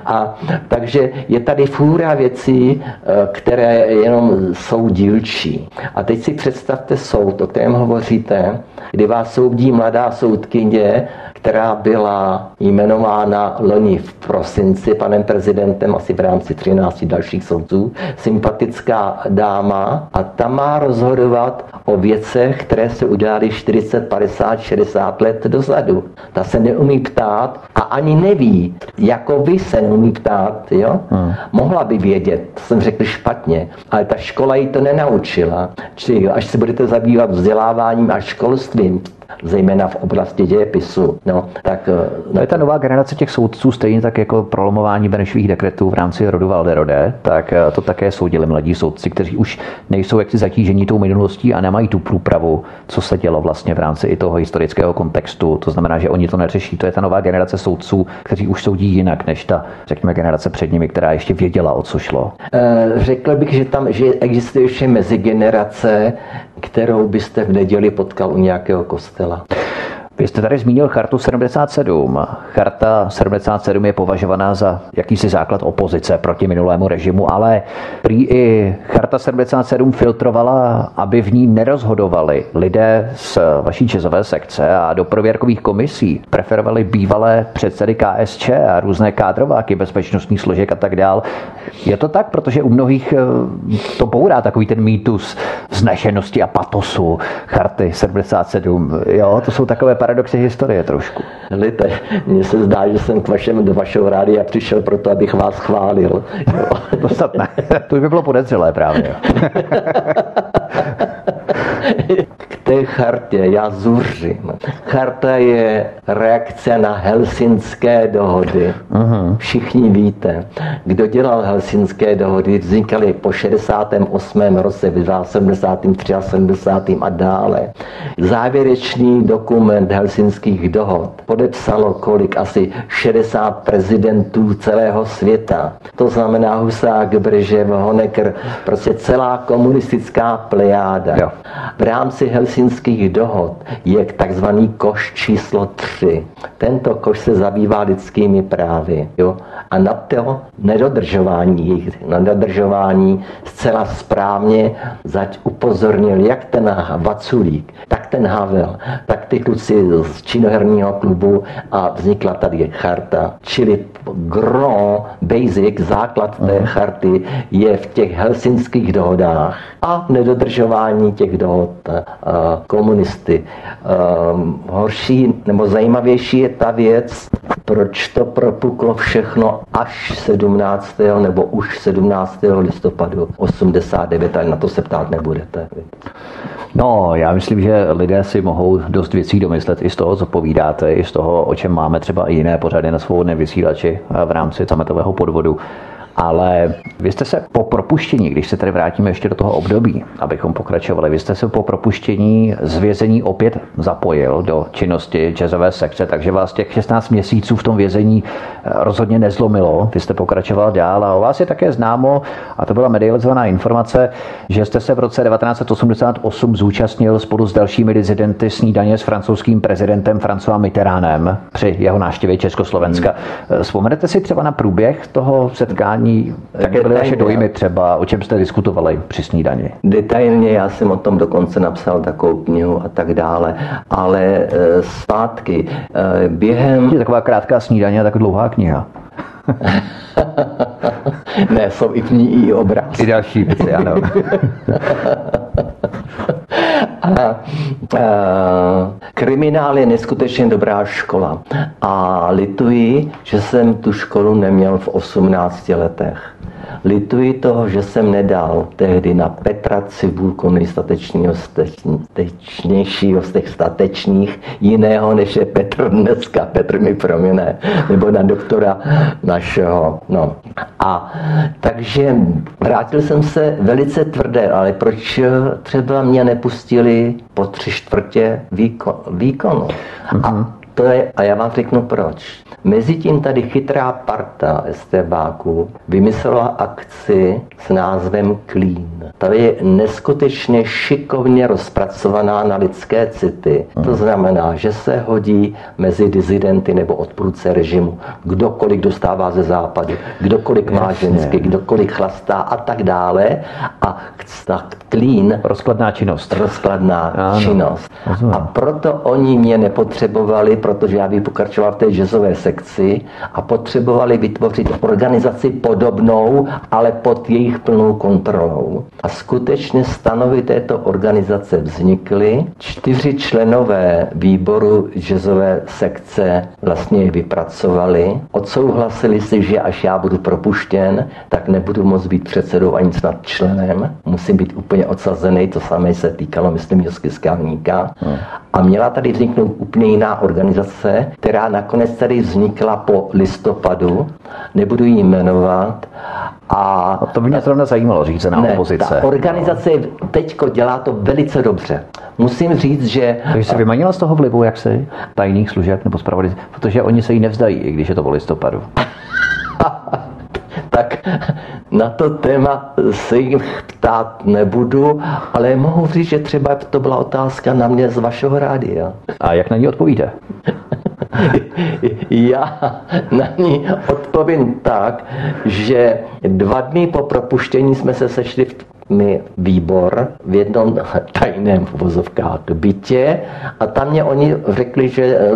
A takže je tady fůra věcí, eh, které jenom jsou dílčí. A teď si představte soud, o kterém hovoříte, kdy vás soudí mladá soudkyně, která byla jmenována loni v prosinci panem prezidentem asi v rámci 13 dalších soudců, sympatická dáma a ta má rozhodovat o věcech, které se udělaly 40, 50, 60 let dozadu. Ta se neumí ptát a ani neví, jako vy se neumí ptát. Jo? Hmm. Mohla by vědět, to jsem řekl špatně, ale ta škola jí to nenaučila. Čili až se budete zabývat vzděláváním a školstvím, zejména v oblasti dějepisu. No, tak, no je ta nová generace těch soudců stejně tak jako prolomování Benešových dekretů v rámci rodu Valderode, tak eh, to také soudili mladí soudci, kteří už nejsou jaksi zatížení tou minulostí a nemají tu průpravu, co se dělo vlastně v rámci i toho historického kontextu. To znamená, že oni to neřeší. To je ta nová generace soudců, kteří už soudí jinak než ta, řekněme, generace před nimi, která ještě věděla, o co šlo. Eh, řekl bych, že tam že existuje ještě mezigenerace, kterou byste v neděli potkal u nějakého kostela. Vy jste tady zmínil chartu 77. Charta 77 je považovaná za jakýsi základ opozice proti minulému režimu, ale prý i charta 77 filtrovala, aby v ní nerozhodovali lidé z vaší čezové sekce a do prověrkových komisí preferovali bývalé předsedy KSČ a různé kádrováky bezpečnostních složek a tak dál. Je to tak, protože u mnohých eh, to bourá takový ten mýtus znešenosti a patosu charty 77. Jo, to jsou takové paradoxy historie trošku. Lite, mně se zdá, že jsem k vašem, do vašeho rádia přišel proto, abych vás chválil. Jo. to snad ne. To by bylo podezřelé právě. té chartě já zuřím. Charta je reakce na helsinské dohody. Uh-huh. Všichni víte, kdo dělal helsinské dohody, vznikaly po 68. roce, v 70. 73. a dále. Závěrečný dokument helsinských dohod podepsalo kolik? Asi 60 prezidentů celého světa. To znamená Husák, Bržev, Honecker, prostě celá komunistická plejáda. Jo. V rámci helsinských dohod je takzvaný koš číslo 3. Tento koš se zabývá lidskými právy. Jo? A na to nedodržování jejich, nedodržování zcela správně zať upozornil jak ten Vaculík, tak ten Havel, tak ty kluci z činoherního klubu a vznikla tady charta. Čili gro, basic, základ té mhm. charty je v těch helsinských dohodách a nedodržování těch dohod komunisty. Horší nebo zajímavější je ta věc, proč to propuklo všechno až 17. nebo už 17. listopadu 89, ale na to se ptát nebudete. No, já myslím, že lidé si mohou dost věcí domyslet i z toho, co povídáte, i z toho, o čem máme třeba i jiné pořady na svobodném vysílači v rámci sametového podvodu. Ale vy jste se po propuštění, když se tady vrátíme ještě do toho období, abychom pokračovali, vy jste se po propuštění z vězení opět zapojil do činnosti jazzové sekce, takže vás těch 16 měsíců v tom vězení eh, rozhodně nezlomilo. Vy jste pokračoval dál a o vás je také známo, a to byla medializovaná informace, že jste se v roce 1988 zúčastnil spolu s dalšími dizidenty snídaně s francouzským prezidentem François Mitterrandem při jeho návštěvě Československa. Hmm. Vzpomenete si třeba na průběh toho setkání snídaní, jaké byly vaše dojmy třeba, o čem jste diskutovali při snídani? Detailně, já jsem o tom dokonce napsal takovou knihu a tak dále, ale e, zpátky, e, během... Je taková krátká snídaně a tak dlouhá kniha. ne, jsou i v ní i obraz. I další věci, ano. a, kriminál je neskutečně dobrá škola. A lituji, že jsem tu školu neměl v 18 letech. Lituji toho, že jsem nedal tehdy na Petra Cibulku nejstatečnějšího z těch statečních jiného, než je Petr dneska. Petr mi promine, nebo na doktora našeho. No. A takže vrátil jsem se velice tvrdé, ale proč třeba mě nepustili po tři čtvrtě výkon, výkonu? Mm-hmm. A. to je, a já vám řeknu proč. Mezitím tady chytrá parta STBáků vymyslela akci s názvem Clean. Ta je neskutečně šikovně rozpracovaná na lidské city. To mhm. znamená, že se hodí mezi dizidenty nebo odpůrce režimu. Kdokoliv dostává ze západu, kdokoliv má ženský, kdokoliv chlastá a tak dále. A tak clean. Rozkladná činnost. Rozkladná ano. činnost. A proto oni mě nepotřebovali, protože já bych pokračoval v té jazzové sekci a potřebovali vytvořit organizaci podobnou, ale pod jejich plnou kontrolou. A skutečně stanovy této organizace vznikly. Čtyři členové výboru jazzové sekce vlastně vypracovali. Odsouhlasili si, že až já budu propuštěn, tak nebudu moct být předsedou ani snad členem. Musím být úplně odsazený, to samé se týkalo, myslím, Josky Skalníka. Hmm. A měla tady vzniknout úplně jiná organizace, která nakonec tady vznikla po listopadu, nebudu ji jmenovat, a no to by mě zrovna zajímalo říct na ne, opozice. Ta organizace teďko dělá to velice dobře. Musím říct, že... Takže se vymanila z toho vlivu, jak se tajných služeb nebo zpravodaj, protože oni se jí nevzdají, i když je to po listopadu. Na to téma se jim ptát nebudu, ale mohu říct, že třeba to byla otázka na mě z vašeho rádia. A jak na ní odpovíte? Já na ní odpovím tak, že dva dny po propuštění jsme se sešli v mi výbor v jednom tajném vozovkách bytě a tam mě oni řekli, že eh,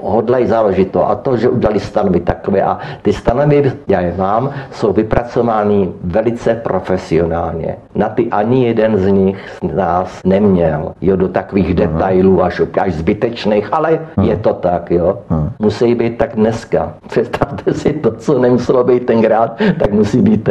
hodlají založit to a to, že udělali stanovy takové a ty stanovy, já je mám, jsou vypracovány velice profesionálně. Na ty ani jeden z nich z nás neměl, jo, do takových uh-huh. detailů až, až zbytečných, ale uh-huh. je to tak, jo. Uh-huh. Musí být tak dneska. Představte si to, co nemuselo být tenkrát, tak musí být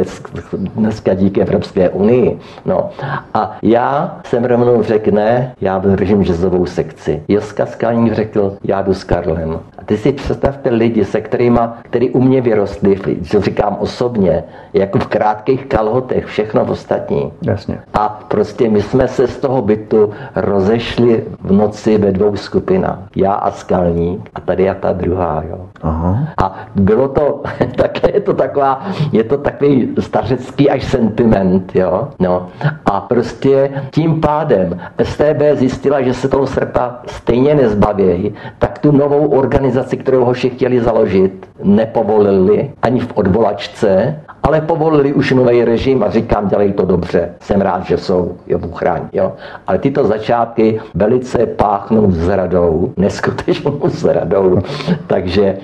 dneska díky Evropské unii No a já jsem rovnou řekl, ne, já držím žezovou sekci. Joska Skalník řekl, já jdu s Karlem. A ty si představte lidi, se kterými, který u mě vyrostli, co říkám osobně, jako v krátkých kalhotech, všechno ostatní. Jasně. A prostě my jsme se z toho bytu rozešli v noci ve dvou skupinách. Já a Skalník a tady a ta druhá. Jo. Aha. A bylo to, také je to taková, je to takový stařecký až sentiment, jo. No a prostě tím pádem STB zjistila, že se toho srpa stejně nezbaví, tak tu novou organizaci, kterou hoši chtěli založit, nepovolili ani v odvolačce ale povolili už nový režim a říkám, dělej to dobře. Jsem rád, že jsou, jo, uchraň, jo. Ale tyto začátky velice páchnou zradou, neskutečnou zradou. Takže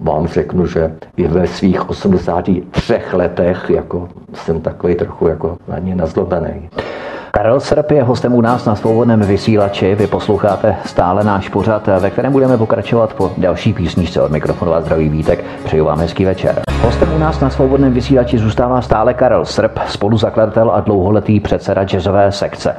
vám řeknu, že i ve svých 83 letech jako jsem takový trochu jako na ně nazlobený. Karel Srp je hostem u nás na svobodném vysílači. Vy posloucháte stále náš pořad, ve kterém budeme pokračovat po další písničce od mikrofonu a zdraví vítek. Přeju vám hezký večer. Hostem u nás na svobodném vysílači zůstává stále Karel Srp, spoluzakladatel a dlouholetý předseda jazzové sekce.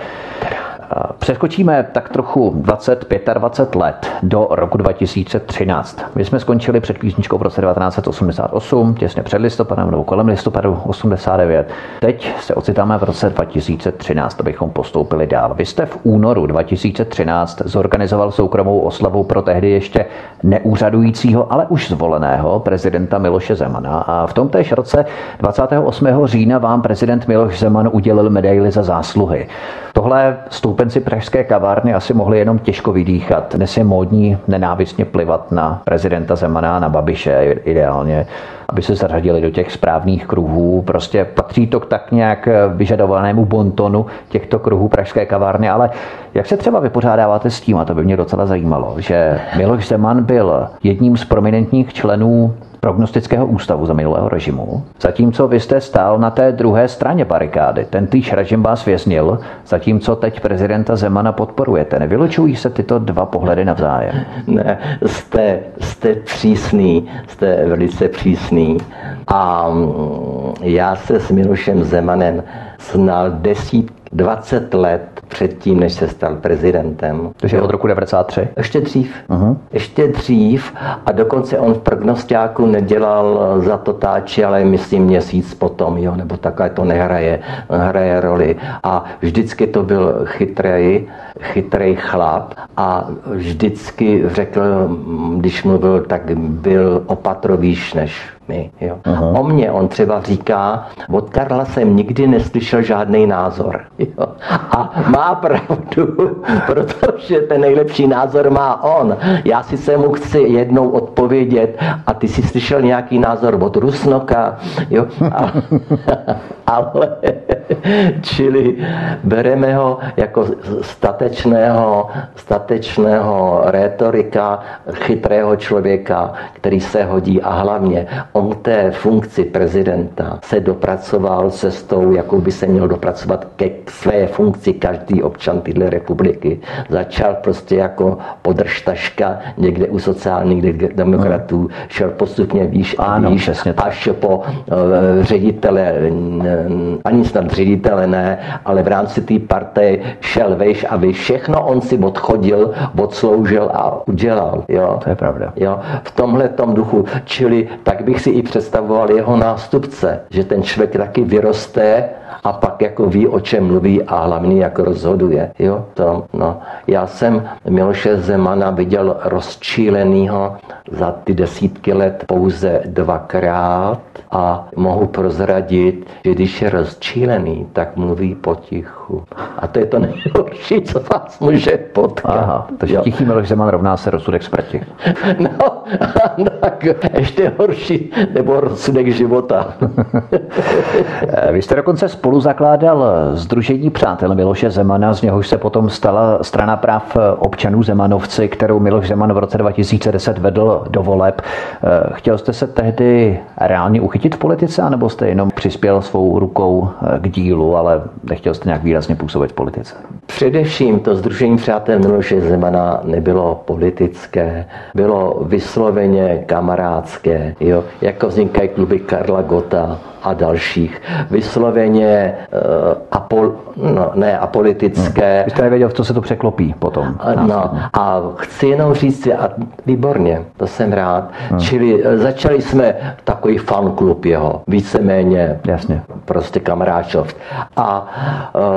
Přeskočíme tak trochu 20-25 let do roku 2013. My jsme skončili před písničkou v roce 1988, těsně před listopadem nebo kolem listopadu 89. Teď se ocitáme v roce 2013, abychom postoupili dál. Vy jste v únoru 2013 zorganizoval soukromou oslavu pro tehdy ještě neúřadujícího, ale už zvoleného prezidenta Miloše Zemana. A v tom též roce 28. října vám prezident Miloš Zeman udělil medaili za zásluhy. Tohle stoupenci pražské kavárny asi mohli jenom těžko vydýchat. Dnes je módní nenávistně plivat na prezidenta Zemana, na Babiše ideálně, aby se zařadili do těch správných kruhů. Prostě patří to k tak nějak vyžadovanému bontonu těchto kruhů pražské kavárny, ale jak se třeba vypořádáváte s tím, a to by mě docela zajímalo, že Miloš Zeman byl jedním z prominentních členů prognostického ústavu za minulého režimu, zatímco vy jste stál na té druhé straně barikády. Ten týž režim vás věznil, zatímco teď prezidenta Zemana podporujete. Nevylučují se tyto dva pohledy navzájem? Ne, jste, jste přísný, jste velice přísný. A mm, já se s Milošem Zemanem znal desít, 20 let předtím, než se stal prezidentem. Takže od roku 93? Ještě dřív. Uh-huh. Ještě dřív a dokonce on v prognostiáku nedělal za to táči, ale myslím měsíc potom, jo, nebo takhle to nehraje, hraje roli. A vždycky to byl chytrý, chytrý chlap a vždycky řekl, když mluvil, tak byl opatrovíš než my. Jo. O mně on třeba říká, od Karla jsem nikdy neslyšel žádný názor. Jo. A má pravdu, protože ten nejlepší názor má on. Já si se mu chci jednou odpovědět a ty si slyšel nějaký názor od Rusnoka. Jo. A, ale, čili bereme ho jako statečného, statečného rétorika, chytrého člověka, který se hodí a hlavně on té funkci prezidenta se dopracoval cestou, jakou by se měl dopracovat ke své funkci každý občan téhle republiky. Začal prostě jako podržtaška někde u sociálních demokratů, hmm. šel postupně výš a ano, výš, až po uh, ředitele, ani snad ředitele ne, ale v rámci té partie šel vejš a vy všechno on si odchodil, odsloužil a udělal. Jo? To je pravda. Jo? V tomhle tom duchu, čili tak bych si i představoval jeho nástupce, že ten člověk taky vyroste a pak jako ví, o čem mluví a hlavně jak rozhoduje. Jo, to, no. Já jsem Miloše Zemana viděl rozčílenýho za ty desítky let pouze dvakrát a mohu prozradit, že když je rozčílený, tak mluví potichu. A to je to nejhorší, co vás může potkat. Aha, takže tichý Miloš Zeman rovná se rozsudek smrti. No, tak ještě horší, nebo rozsudek života. Vy jste dokonce spolu zakládal Združení přátel Miloše Zemana, z něhož se potom stala strana práv občanů Zemanovci, kterou Miloš Zeman v roce 2010 vedl do voleb. Chtěl jste se tehdy reálně uchytit v politice, anebo jste jenom přispěl svou rukou k dílu, ale nechtěl jste nějak výrazně působit v politice? Především to Združení přátel Miloše Zemana nebylo politické, bylo vysloveně kamarádské, jo? jako vznikají kluby Karla Gota, a dalších. Vysloveně uh, apol, no, ne apolitické. Vy jste nevěděl, v co se to překlopí potom. No, a chci jenom říct, a výborně, to jsem rád. Hmm. Čili uh, začali jsme takový fanklub jeho, víceméně Jasně. prostě kamaráčov. A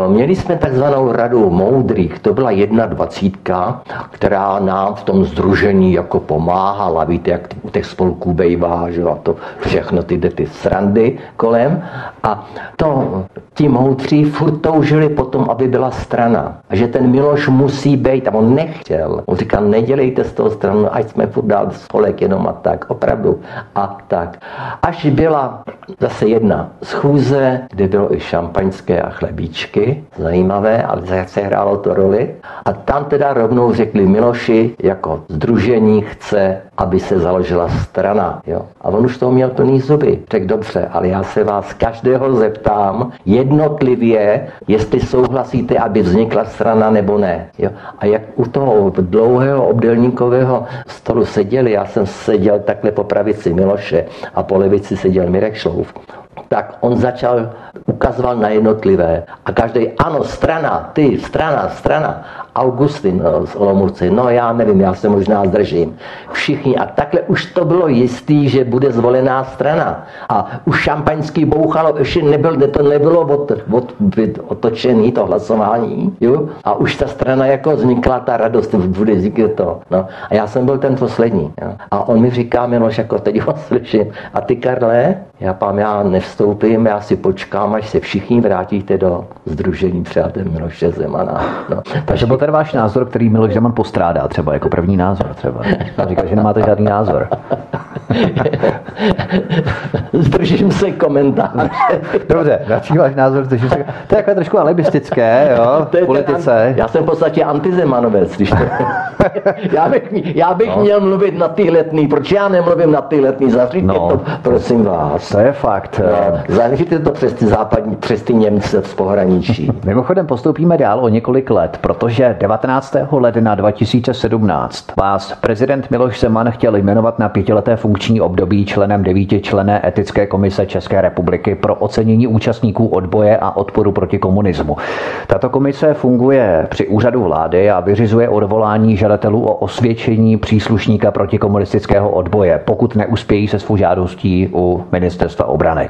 uh, měli jsme takzvanou radu moudrých, to byla jedna dvacítka, která nám v tom združení jako pomáhala, víte, jak u těch spolků bejvá, že a to všechno ty, ty srandy, kolem a to ti moudří furt toužili potom, aby byla strana. A že ten Miloš musí být, a on nechtěl. On říkal, nedělejte z toho stranu, ať jsme furt dál spolek jenom a tak, opravdu. A tak. Až byla zase jedna schůze, kde bylo i šampaňské a chlebíčky, zajímavé, ale zase hrálo to roli. A tam teda rovnou řekli Miloši, jako združení chce, aby se založila strana. Jo. A on už toho měl plný zuby. Řekl, dobře, ale já se vás každého zeptám jednotlivě, jestli souhlasíte, aby vznikla strana nebo ne. Jo? A jak u toho dlouhého obdelníkového stolu seděli, já jsem seděl takhle po pravici Miloše a po levici seděl Mirek Šlouf, tak on začal, ukazoval na jednotlivé. A každý, ano, strana, ty, strana, strana. Augustin no, z Olomouce, no já nevím, já se možná zdržím. Všichni. A takhle už to bylo jistý, že bude zvolená strana. A už šampaňský bouchalo, ještě nebyl, to nebylo od, od, otočený, to hlasování. Jo? A už ta strana jako vznikla ta radost, bude vzniknout to. No. A já jsem byl ten poslední. Jo? A on mi říká, Miloš, jako teď ho slyším. A ty, Karle, já pám, já nevstoupím, já si počkám, až se všichni vrátíte do Združení přátel Miloše Zemana. No. Takže byl váš názor, který Miloš Zeman postrádá třeba jako první názor třeba. Říká, že nemáte žádný názor. Zdržím se komentáře. Dobře, radši váš názor, zdržím se. To je takové trošku alibistické, jo, v politice. Ten, já jsem v podstatě antizemanovec, když to... já bych, já bych no. měl mluvit na ty letný, proč já nemluvím na ty letný, zavřít no. to, prosím vás. To je fakt. No, zavřít to přes ty západní, přes ty Němce z pohraničí. Mimochodem postoupíme dál o několik let, protože 19. ledna 2017 vás prezident Miloš Zeman chtěl jmenovat na pětileté funkční období členem devítičlené etické komise České republiky pro ocenění účastníků odboje a odporu proti komunismu. Tato komise funguje při úřadu vlády a vyřizuje odvolání žadatelů o osvědčení příslušníka protikomunistického odboje, pokud neuspějí se svou žádostí u ministerstva obrany.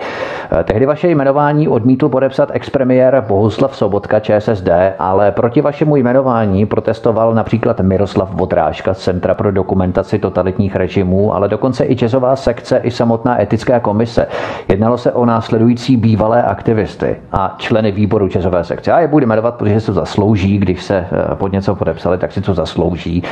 Tehdy vaše jmenování odmítl podepsat expremiér Bohuslav Sobotka ČSSD, ale proti vašemu jmenování protestoval například Miroslav Vodrážka z Centra pro dokumentaci totalitních režimů, ale dokonce i jazzová sekce i samotná etická komise. Jednalo se o následující bývalé aktivisty a členy výboru jazzové sekce. A je budu jmenovat, protože se to zaslouží, když se eh, pod něco podepsali, tak si to zaslouží.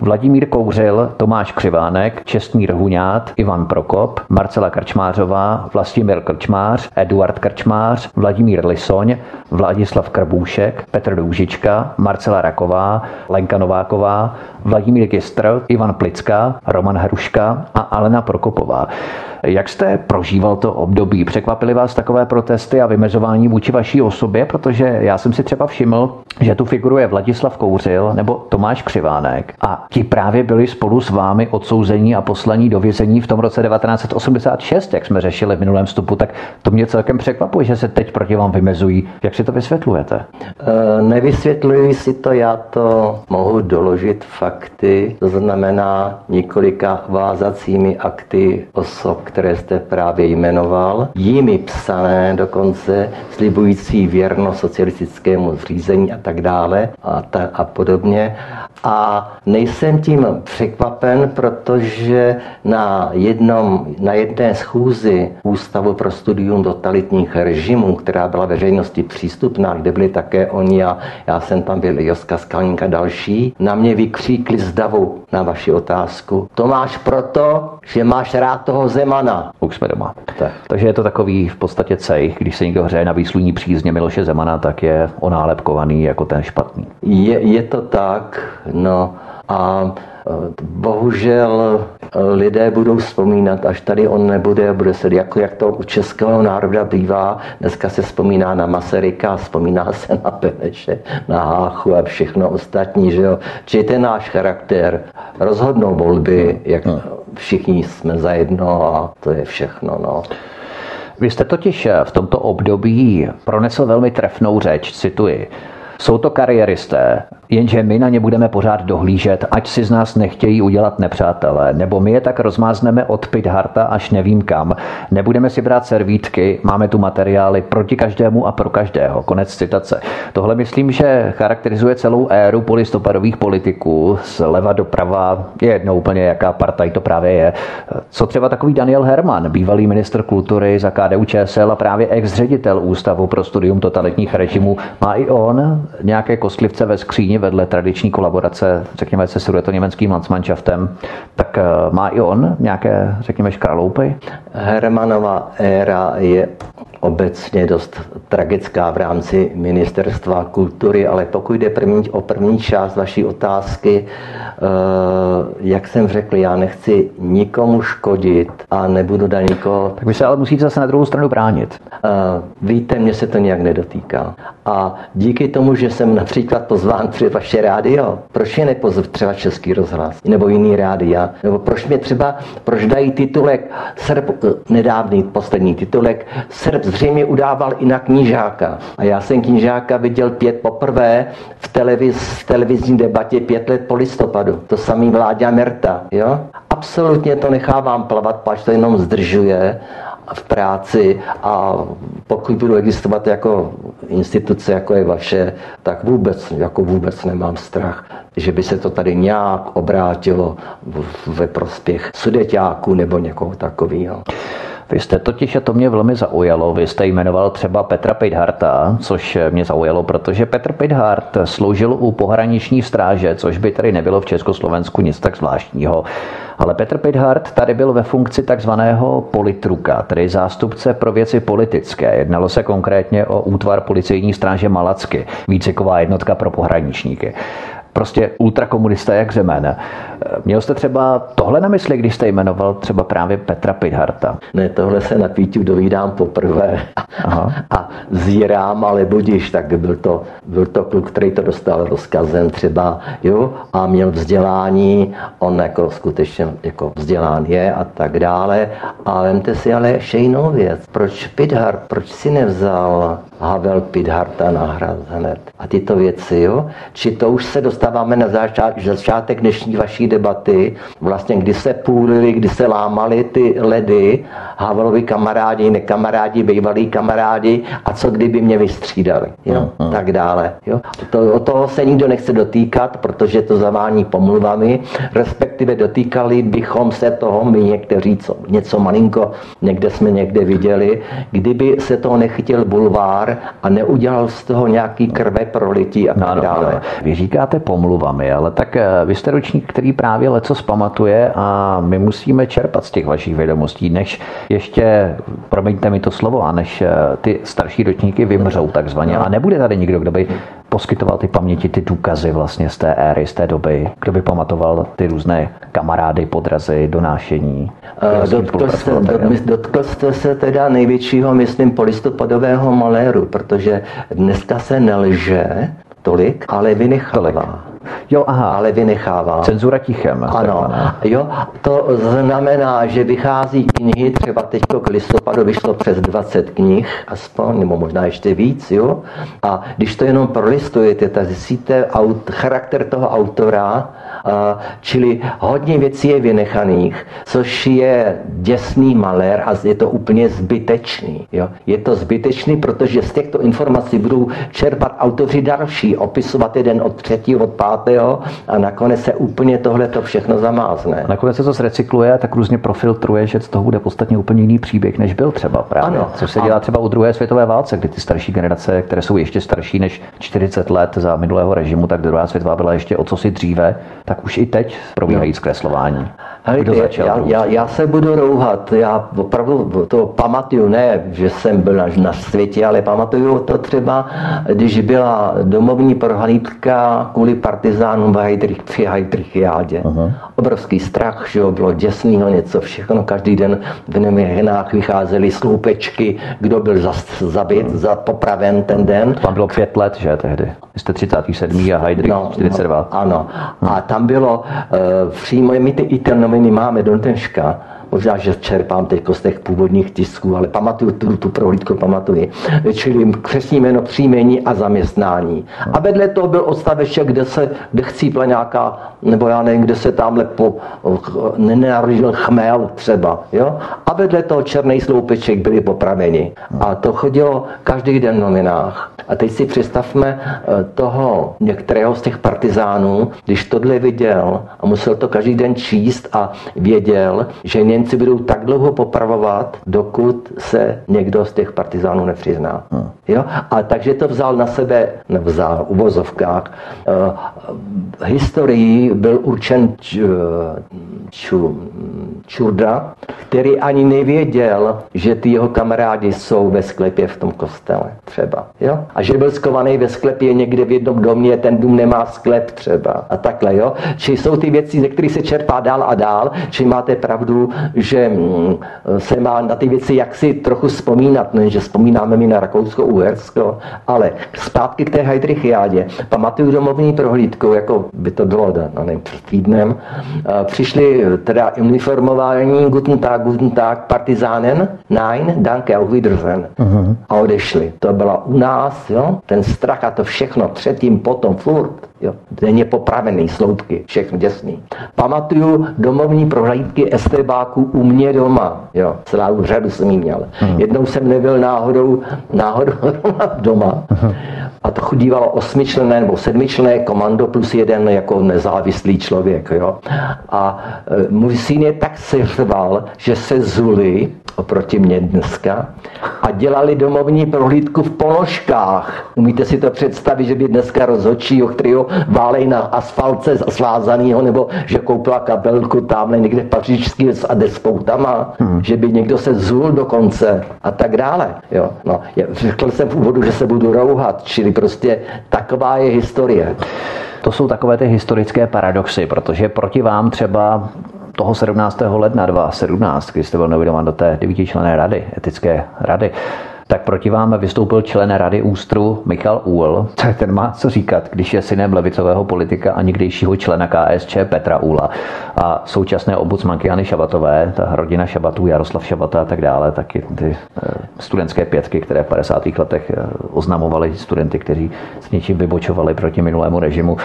Vladimír Kouřil, Tomáš Křivánek, Čestmír Huňát, Ivan Prokop, Marcela Krčmářová, Vlastimil Krčmář, Eduard Krčmář, Vladimír Lisoň, Vladislav Krbůšek, Petr Doužička, Marcela Raková, Lenka Nováková, Vladimír Gistr, Ivan Plicka, Roman Hruška a Alena Prokopová. Jak jste prožíval to období? Překvapily vás takové protesty a vymezování vůči vaší osobě? Protože já jsem si třeba všiml, že tu figuruje Vladislav Kouřil nebo Tomáš Křivánek a ti právě byli spolu s vámi odsouzení a poslaní do vězení v tom roce 1986, jak jsme řešili v minulém vstupu, tak to mě celkem překvapuje, že se teď proti vám vymezují. Jak si to vysvětlujete? E, nevysvětluji si to, já to mohu doložit fakty, to znamená několika vázacími akty osob, které jste právě jmenoval, jimi psané dokonce, slibující věrnost socialistickému zřízení a tak dále a, ta, a podobně. A nejsem tím překvapen, protože na, jednom, na jedné schůzi Ústavu pro studium totalitních režimů, která byla veřejnosti přístupná, kde byli také oni a já jsem tam byl Joska Skalník a další, na mě vykříkli z davu na vaši otázku. To máš proto, že máš rád toho Zemana. Už jsme doma. Tak. Takže je to takový v podstatě cej, když se někdo hřeje na výsluní přízně Miloše Zemana, tak je onálepkovaný jako ten špatný. Je, je to tak, no a bohužel e, lidé budou vzpomínat, až tady on nebude, bude se jako jak to u českého národa bývá. Dneska se vzpomíná na Masaryka, vzpomíná se na Peneše, na Háchu a všechno ostatní, že jo. Či ten náš charakter rozhodnou volby, jak no. všichni jsme zajedno a to je všechno, no. Vy jste totiž v tomto období pronesl velmi trefnou řeč, cituji. Jsou to kariéristé, jenže my na ně budeme pořád dohlížet, ať si z nás nechtějí udělat nepřátelé, nebo my je tak rozmázneme od Pitharta až nevím kam. Nebudeme si brát servítky, máme tu materiály proti každému a pro každého. Konec citace. Tohle myslím, že charakterizuje celou éru polistopadových politiků zleva doprava. Je jedno úplně, jaká partaj to právě je. Co třeba takový Daniel Herman, bývalý minister kultury za KDU ČSL a právě ex-ředitel Ústavu pro studium totalitních režimů, má i on nějaké kostlivce ve skříni vedle tradiční kolaborace, řekněme, se německým Landsmannschaftem, tak eh, má i on nějaké, řekněme, škraloupy? Hermanova éra je obecně dost tragická v rámci ministerstva kultury, ale pokud jde první, o první část vaší otázky, eh, jak jsem řekl, já nechci nikomu škodit a nebudu dát nikoho... Tak vy se ale musíte zase na druhou stranu bránit. Eh, víte, mě se to nějak nedotýká. A díky tomu, že jsem například pozván před vaše rádio, proč je nepozv třeba Český rozhlas nebo jiný rádia? Nebo proč mě třeba, proč dají titulek Srb, eh, nedávný poslední titulek Srb zřejmě udával i na knížáka. A já jsem knížáka viděl pět poprvé v, televiz, televizní debatě pět let po listopadu. To samý Vláďa Merta. Jo? Absolutně to nechávám plavat, pač to jenom zdržuje v práci a pokud budu existovat jako instituce, jako je vaše, tak vůbec, jako vůbec nemám strach, že by se to tady nějak obrátilo ve prospěch sudeťáků nebo někoho takového. Vy jste totiž, a to mě velmi zaujalo, vy jste jmenoval třeba Petra Pidharta, což mě zaujalo, protože Petr Pidhart sloužil u pohraniční stráže, což by tady nebylo v Československu nic tak zvláštního. Ale Petr Pidhart tady byl ve funkci takzvaného politruka, tedy zástupce pro věci politické. Jednalo se konkrétně o útvar policejní stráže Malacky, výceková jednotka pro pohraničníky prostě ultrakomunista jak řemen. Měl jste třeba tohle na mysli, když jste jmenoval třeba právě Petra Pidharta? Ne, tohle se na Píťu dovídám poprvé Aha. a zírám, ale budíš, tak byl to, byl to kluk, který to dostal rozkazem třeba, jo, a měl vzdělání, on jako skutečně jako vzdělán je a tak dále. A vemte si ale ještě jinou věc. Proč Pidhart, proč si nevzal Havel Pidharta nahrad hned? A tyto věci, jo? Či to už se dostáváme na začátek dnešní vaší debaty, vlastně kdy se půlili, kdy se lámali ty ledy, Havelovi kamarádi, nekamarádi, bývalí kamarádi a co kdyby mě vystřídali, jo? Uh-huh. tak dále. Jo? To, o toho se nikdo nechce dotýkat, protože to zavání pomluvami, respektive dotýkali bychom se toho my někteří, co, něco malinko, někde jsme někde viděli, kdyby se toho nechytil bulvár a neudělal z toho nějaký krve prolití a tak no, dále. No, Vy říkáte pomluvami, ale tak eh, vy jste ročník, který právě leco zpamatuje a my musíme čerpat z těch vašich vědomostí, než ještě, promiňte mi to slovo, a než eh, ty starší ročníky vymřou takzvaně. A nebude tady nikdo, kdo by poskytoval ty paměti, ty důkazy vlastně z té éry, z té doby, kdo by pamatoval ty různé kamarády, podrazy, donášení. Eh, dotkl jste, dotkl jste se teda největšího, myslím, polistopadového maléru, protože dneska se nelže tolik, ale vynechává. Jo, aha. Ale vynechává. Cenzura tichem. Ano. Jo, to znamená, že vychází knihy, třeba teď k listopadu vyšlo přes 20 knih, aspoň, nebo možná ještě víc, jo. A když to jenom prolistujete, tak zjistíte aut, charakter toho autora, čili hodně věcí je vynechaných, což je děsný malér a je to úplně zbytečný. Jo? Je to zbytečný, protože z těchto informací budou čerpat autoři další, opisovat jeden od třetího, od pátého a nakonec se úplně tohle to všechno zamázne. A nakonec se to zrecykluje a tak různě profiltruje, že z toho bude podstatně úplně jiný příběh, než byl třeba právě. Ano, což se dělá třeba u druhé světové válce, kdy ty starší generace, které jsou ještě starší než 40 let za minulého režimu, tak druhá světová byla ještě o co si dříve, tak už i teď probíhají no. Zkreslování. Kdo začal já, já, já, se budu rouhat, já opravdu to pamatuju, ne, že jsem byl na, na světě, ale pamatuju to třeba, když byla domovní prohlídka kvůli partizánům v Heidrich, Heidrichiádě. Uh-huh. Obrovský strach, že jo, bylo děsného něco, všechno, každý den v Neměhnách vycházely sloupečky, kdo byl zabit, uh-huh. za popraven ten den. Tam bylo pět let, že tehdy? jste 37. a Heidrich no, 42. No, ano. A tam bylo uh, přímo, my ty, i ten noviny máme do dneška, Možná, že čerpám teď z těch původních tisků, ale pamatuju tu, tu prohlídku, pamatuji. Čili křesní jméno, příjmení a zaměstnání. A vedle toho byl odstavec, kde se, kde chcípla nějaká, nebo já nevím, kde se tamhle po, nenarodil chmel třeba, jo? A vedle toho černý sloupeček byli popraveni. A to chodilo každý den v novinách. A teď si představme eh, toho některého z těch partizánů, když tohle viděl a musel to každý den číst a věděl, že Němci budou tak dlouho popravovat, dokud se někdo z těch partizánů nepřizná. Hmm. Jo? A takže to vzal na sebe, nevzal v uvozovkách. Uh, historii byl určen č, ču, Čurda, který ani nevěděl, že ty jeho kamarádi jsou ve sklepě v tom kostele třeba. Jo? A že byl skovaný ve sklepě někde v jednom domě, ten dům nemá sklep třeba. A takhle, jo. Či jsou ty věci, ze kterých se čerpá dál a dál, či máte pravdu, že mm, se má na ty věci jaksi trochu vzpomínat, ne, že vzpomínáme mi na Rakousko-Uhersko, ale zpátky k té Heidrichiádě. Pamatuju domovní prohlídku, jako by to bylo, no nevím, před týdnem, přišli teda uniformování Guten Tag, Guten Tag, Partizanen, nein, danke, auf Wiedersehen. Uh-huh. A odešli. To byla u nás, jo, ten strach a to všechno předtím, potom, furt. Jo. Denně popravený, sloupky, všechno děsný. Pamatuju domovní prohlídky estebáků u mě doma. Jo. Celou řadu jsem jí měl. Hmm. Jednou jsem nebyl náhodou, náhodou doma a to chodívalo osmičlené nebo sedmičlené komando plus jeden jako nezávislý člověk. Jo. A e, můj syn je tak seřval, že se zuli oproti mě dneska a dělali domovní prohlídku v ponožkách. Umíte si to představit, že by dneska rozhodčího, který ho válej na asfalce svázanýho, nebo že koupila kabelku tamhle někde v pařížský a jde s poutama, hmm. že by někdo se zul dokonce a tak dále. Jo, no, řekl jsem v úvodu, že se budu rouhat, čili prostě taková je historie. To jsou takové ty historické paradoxy, protože proti vám třeba toho 17. ledna 2017, kdy jste byl novinován do té devítičlené rady, etické rady, tak proti vám vystoupil člen Rady Ústru Michal Úl. Ten má co říkat, když je synem levicového politika a někdejšího člena KSČ Petra Úla a současné obudsmanky Jany Šabatové, ta rodina Šabatů, Jaroslav Šabata a tak dále, taky ty eh, studentské pětky, které v 50. letech eh, oznamovali studenty, kteří s něčím vybočovali proti minulému režimu.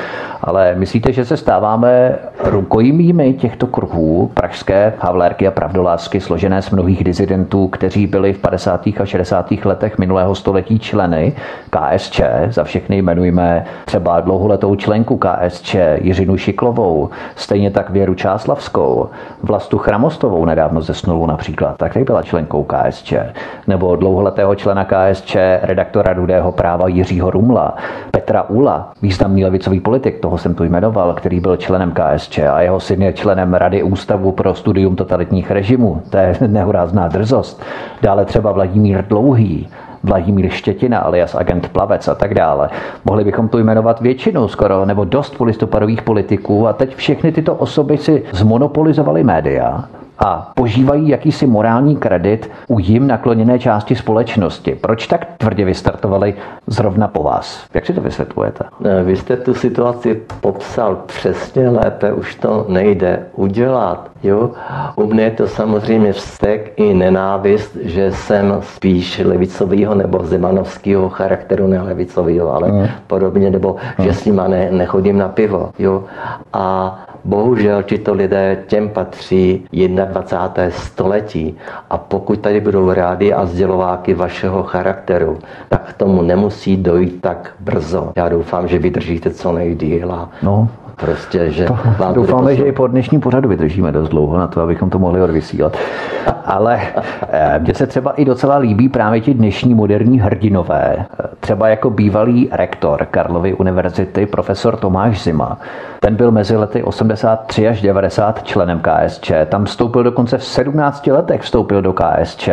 Ale myslíte, že se stáváme rukojmími těchto kruhů pražské havlérky a pravdolásky složené z mnohých dizidentů, kteří byli v 50. a 60 letech minulého století členy KSČ, za všechny jmenujeme třeba dlouholetou členku KSČ Jiřinu Šiklovou, stejně tak Věru Čáslavskou, Vlastu Chramostovou nedávno zesnulou například, tak byla členkou KSČ, nebo dlouholetého člena KSČ, redaktora Rudého práva Jiřího Rumla, Petra Ula, významný levicový politik, toho jsem tu jmenoval, který byl členem KSČ a jeho syn je členem Rady Ústavu pro studium totalitních režimů. To je nehorázná drzost. Dále třeba Vladimír Dlouhý, Dlouhý, Vladimír Štětina alias agent Plavec a tak dále. Mohli bychom tu jmenovat většinu skoro nebo dost polistopadových politiků a teď všechny tyto osoby si zmonopolizovaly média a požívají jakýsi morální kredit u jim nakloněné části společnosti. Proč tak tvrdě vystartovali zrovna po vás? Jak si to vysvětlujete? Vy jste tu situaci popsal přesně lépe, už to nejde udělat. Jo? U mě je to samozřejmě vztek i nenávist, že jsem spíš levicového nebo zemanovského charakteru, ne levicového, ale mm. podobně, nebo mm. že s nima ne, nechodím na pivo. Jo? A Bohužel tito lidé těm patří 21. století a pokud tady budou rádi a sdělováky vašeho charakteru, tak k tomu nemusí dojít tak brzo. Já doufám, že vydržíte co nejdýl a no, prostě, že to, vám Doufáme, že i po dnešním pořadu vydržíme dost dlouho na to, abychom to mohli odvysílat. Ale eh, mně se třeba i docela líbí právě ti dnešní moderní hrdinové. Třeba jako bývalý rektor Karlovy univerzity, profesor Tomáš Zima. Ten byl mezi lety 83 až 90 členem KSČ. Tam vstoupil dokonce v 17 letech vstoupil do KSČ.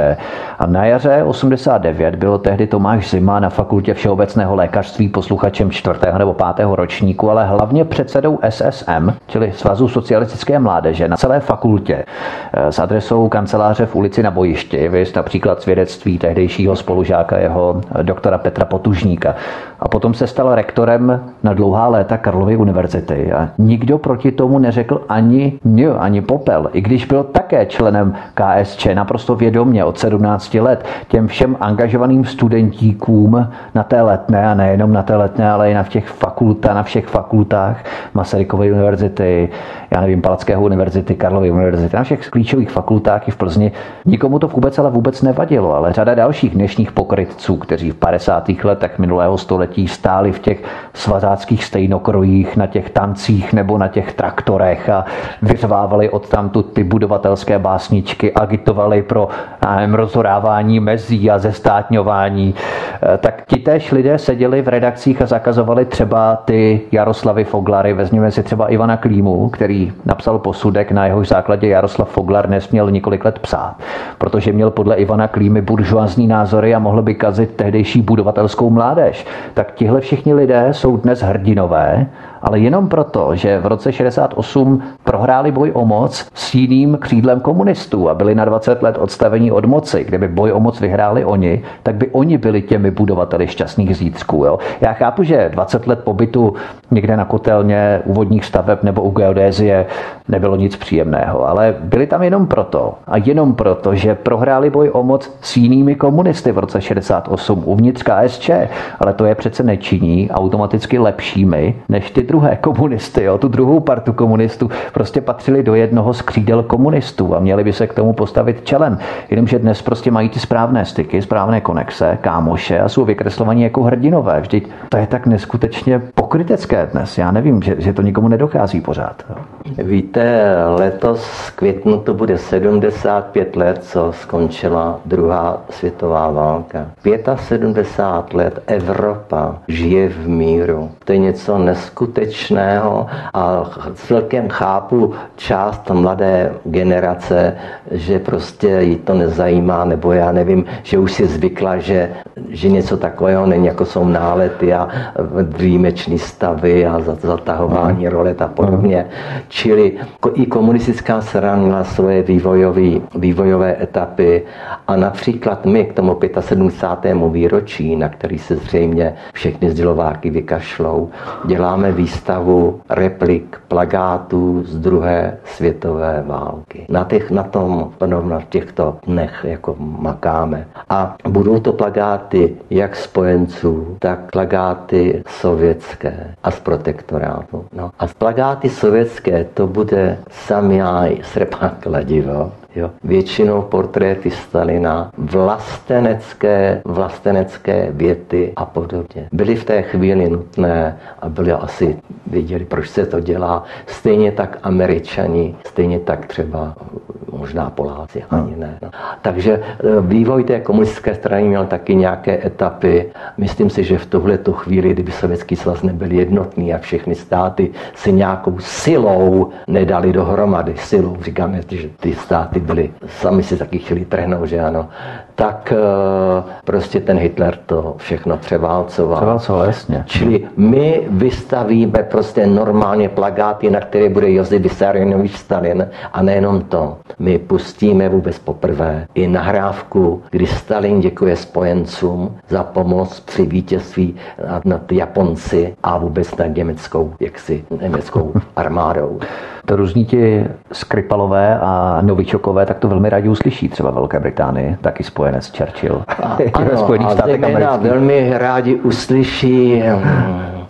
A na jaře 89 byl tehdy Tomáš Zima na fakultě všeobecného lékařství posluchačem 4. nebo 5. ročníku, ale hlavně předsedou SSM, čili Svazu socialistické mládeže, na celé fakultě eh, s adresou kanceláře v ulici na bojišti, vy například svědectví tehdejšího spolužáka jeho eh, doktora Petra Potužníka. A potom se stal rektorem na dlouhá léta Karlovy univerzity. A nikdo proti tomu neřekl ani ně, ani popel, i když byl také členem KSČ naprosto vědomně od 17 let těm všem angažovaným studentíkům na té letné a nejenom na té letné, ale i na těch fakultách, na všech fakultách Masarykovy univerzity, já nevím, Palackého univerzity, Karlovy univerzity, na všech klíčových fakultách i v Plzni. Nikomu to vůbec ale vůbec nevadilo, ale řada dalších dnešních pokrytců, kteří v 50. letech minulého století stáli v těch svazáckých stejnokrojích, na těch tancích nebo na těch traktorech a vyřvávali od tamtu ty budovatelské básničky, agitovali pro nevím, rozhorávání mezí a zestátňování, eh, tak ti též lidé seděli v redakcích a zakazovali třeba ty Jaroslavy Foglary, vezměme si třeba Ivana Klímu, který napsal posudek, na jehož základě Jaroslav Foglar nesměl několik let psát, protože měl podle Ivana Klímy buržoazní názory a mohl by kazit tehdejší budovatelskou mládež. Tak tihle všichni lidé jsou dnes hrdinové ale jenom proto, že v roce 68 prohráli boj o moc s jiným křídlem komunistů a byli na 20 let odstavení od moci. Kdyby boj o moc vyhráli oni, tak by oni byli těmi budovateli šťastných zítřků. Jo? Já chápu, že 20 let pobytu někde na kotelně úvodních staveb nebo u geodézie nebylo nic příjemného, ale byli tam jenom proto a jenom proto, že prohráli boj o moc s jinými komunisty v roce 68 uvnitř KSČ, ale to je přece nečiní automaticky lepšími než ty druhé komunisty, jo, tu druhou partu komunistů, prostě patřili do jednoho z křídel komunistů a měli by se k tomu postavit čelem. Jenomže dnes prostě mají ty správné styky, správné konexe, kámoše a jsou vykreslovaní jako hrdinové. Vždyť to je tak neskutečně pok pokrytecké dnes. Já nevím, že, že to nikomu nedochází pořád. Víte, letos v květnu to bude 75 let, co skončila druhá světová válka. 75 let Evropa žije v míru. To je něco neskutečného a celkem chápu část mladé generace, že prostě ji to nezajímá, nebo já nevím, že už si zvykla, že, že něco takového není, jako jsou nálety a výjimečný stavy a zatahování hmm. rolet a podobně. Čili i komunistická strana měla svoje vývojové, vývojové etapy a například my k tomu 75. výročí, na který se zřejmě všechny sdělováky vykašlou, děláme výstavu replik plagátů z druhé světové války. Na, těch, na tom, na těchto dnech jako makáme. A budou to plagáty jak spojenců, tak plagáty sovětské a z protektorátu. No. A plagáty sovětské to bude samjaj srpán kladivo, Jo. Většinou portréty Stalina, vlastenecké, vlastenecké věty a podobně. Byly v té chvíli nutné a byli asi věděli, proč se to dělá. Stejně tak američani, stejně tak třeba možná Poláci, ani ne. No. Takže e, vývoj té komunistické strany měl taky nějaké etapy. Myslím si, že v tuhle tu chvíli, kdyby Sovětský svaz nebyl jednotný a všechny státy si nějakou silou nedali dohromady, silou, říkáme, že ty státy byly, sami si taky chtěli trhnout, že ano, tak eh, prostě ten Hitler to všechno převálcoval. Převálcoval, jasně. Čili my vystavíme prostě normálně plagáty, na které bude Josef Vissarionovич Stalin a nejenom to. My pustíme vůbec poprvé i nahrávku, kdy Stalin děkuje spojencům za pomoc při vítězství nad Japonci a vůbec nad německou, jaksi, německou armádou to různí ti Skripalové a Novičokové, tak to velmi rádi uslyší třeba Velké Británii, taky spojenec Churchill. A, ano, a zejména velmi rádi uslyší hm,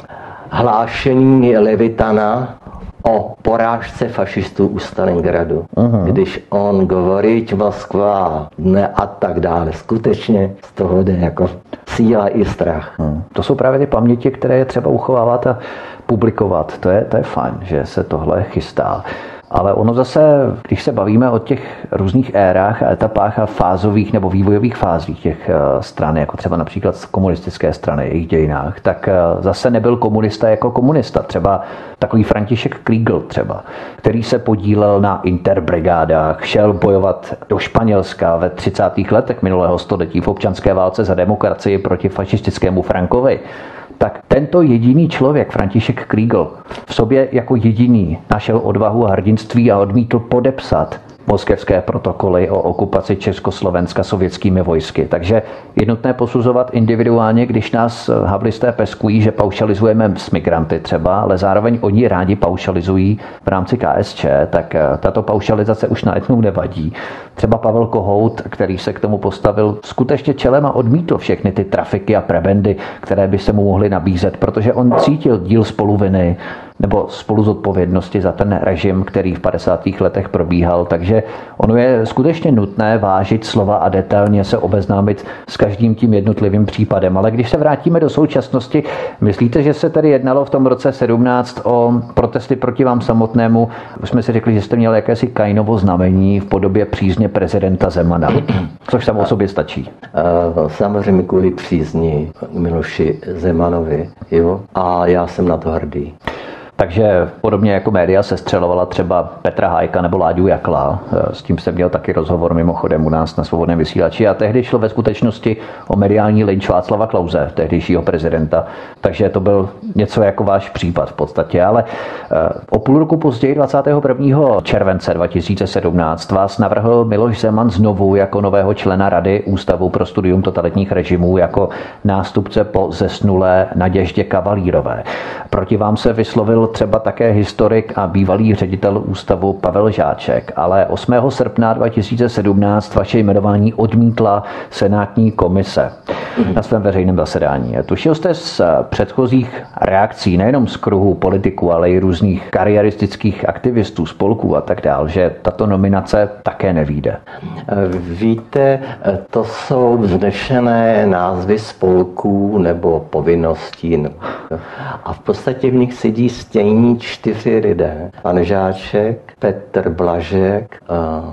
hlášení Levitana o porážce fašistů u Stalingradu. Uh-huh. Když on govoriť Moskva, ne a tak dále. Skutečně z toho jde jako síla i strach. Uh-huh. To jsou právě ty paměti, které je třeba uchovávat a publikovat. To je, to je fajn, že se tohle chystá. Ale ono zase, když se bavíme o těch různých érách a etapách a fázových nebo vývojových fázích těch eh, stran, jako třeba například z komunistické strany, jejich dějinách, tak eh, zase nebyl komunista jako komunista. Třeba takový František Kriegel třeba, který se podílel na interbrigádách, šel bojovat do Španělska ve 30. letech minulého století v občanské válce za demokracii proti fašistickému Frankovi tak tento jediný člověk, František Kriegel, v sobě jako jediný našel odvahu a hrdinství a odmítl podepsat moskevské protokoly o okupaci Československa sovětskými vojsky. Takže je nutné posuzovat individuálně, když nás havlisté peskují, že paušalizujeme s migranty třeba, ale zároveň oni rádi paušalizují v rámci KSČ, tak eh, tato paušalizace už na etnu nevadí. Třeba Pavel Kohout, který se k tomu postavil skutečně čelem a odmítl všechny ty trafiky a prebendy, které by se mu mohly nabízet, protože on cítil díl spoluviny, nebo spolu zodpovědnosti za ten režim, který v 50. letech probíhal. Takže ono je skutečně nutné vážit slova a detailně se obeznámit s každým tím jednotlivým případem. Ale když se vrátíme do současnosti, myslíte, že se tedy jednalo v tom roce 17 o protesty proti vám samotnému? Už jsme si řekli, že jste měli jakési Kainovo znamení v podobě přízně prezidenta Zemana, což samo o sobě stačí. Samozřejmě kvůli přízni Miloši Zemanovi, jo? a já jsem na to hrdý. Takže podobně jako média se střelovala třeba Petra Hajka nebo Láďu Jakla. E, s tím jsem měl taky rozhovor mimochodem u nás na svobodném vysílači. A tehdy šlo ve skutečnosti o mediální lynč Václava Klauze, tehdejšího prezidenta. Takže to byl něco jako váš případ v podstatě. Ale e, o půl roku později, 21. července 2017, vás navrhl Miloš Zeman znovu jako nového člena Rady Ústavu pro studium totalitních režimů jako nástupce po zesnulé Naděždě Kavalírové. Proti vám se vyslovil třeba také historik a bývalý ředitel ústavu Pavel Žáček, ale 8. srpna 2017 vaše jmenování odmítla Senátní komise na svém veřejném zasedání. Tušil jste z předchozích reakcí, nejenom z kruhu politiků, ale i různých kariéristických aktivistů, spolků a tak dále, že tato nominace také nevíde. Víte, to jsou vznešené názvy spolků nebo povinností. A v podstatě v nich sedí stejní čtyři lidé. Pan Žáček, Petr Blažek,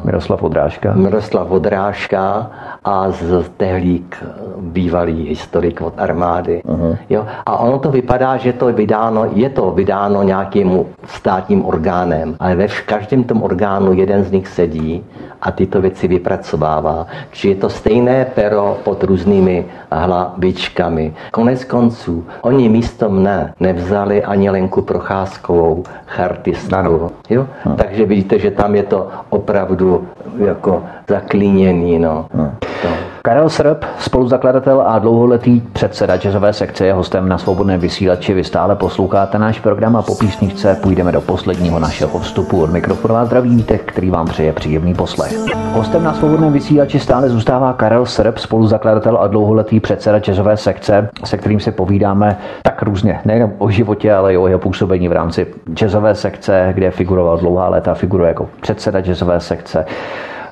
Miroslav Odrážka. Miroslav Odrážka a z Tehlík bývalý historik od armády. Uh-huh. Jo? A ono to vypadá, že to je vydáno, je to vydáno nějakým státním orgánem, ale ve každém tom orgánu jeden z nich sedí a tyto věci vypracovává. Či je to stejné pero pod různými hlavičkami. Konec konců, oni místo mne nevzali ani Lenku Procházkovou, chartistku. Jo? Takže vidíte, že tam je to opravdu jako zaklíněný. No. Hmm. To. Karel Srb, spoluzakladatel a dlouholetý předseda jazzové sekce je hostem na svobodném vysílači. Vy stále posloucháte náš program a po písničce půjdeme do posledního našeho vstupu. Od mikrofonu vás zdraví Vítek, který vám přeje příjemný poslech. Hostem na svobodném vysílači stále zůstává Karel Srb, spoluzakladatel a dlouholetý předseda jazzové sekce, se kterým se povídáme tak různě, nejen o životě, ale i o jeho působení v rámci jazzové sekce, kde figuroval dlouhá léta, figuruje jako předseda jazzové sekce.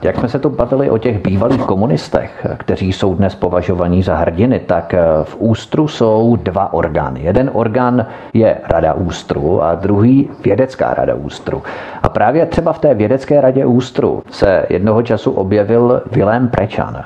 Jak jsme se tu bavili o těch bývalých komunistech, kteří jsou dnes považovaní za hrdiny, tak v Ústru jsou dva orgány. Jeden orgán je Rada Ústru a druhý Vědecká rada Ústru. A právě třeba v té Vědecké radě Ústru se jednoho času objevil Vilém Prečan.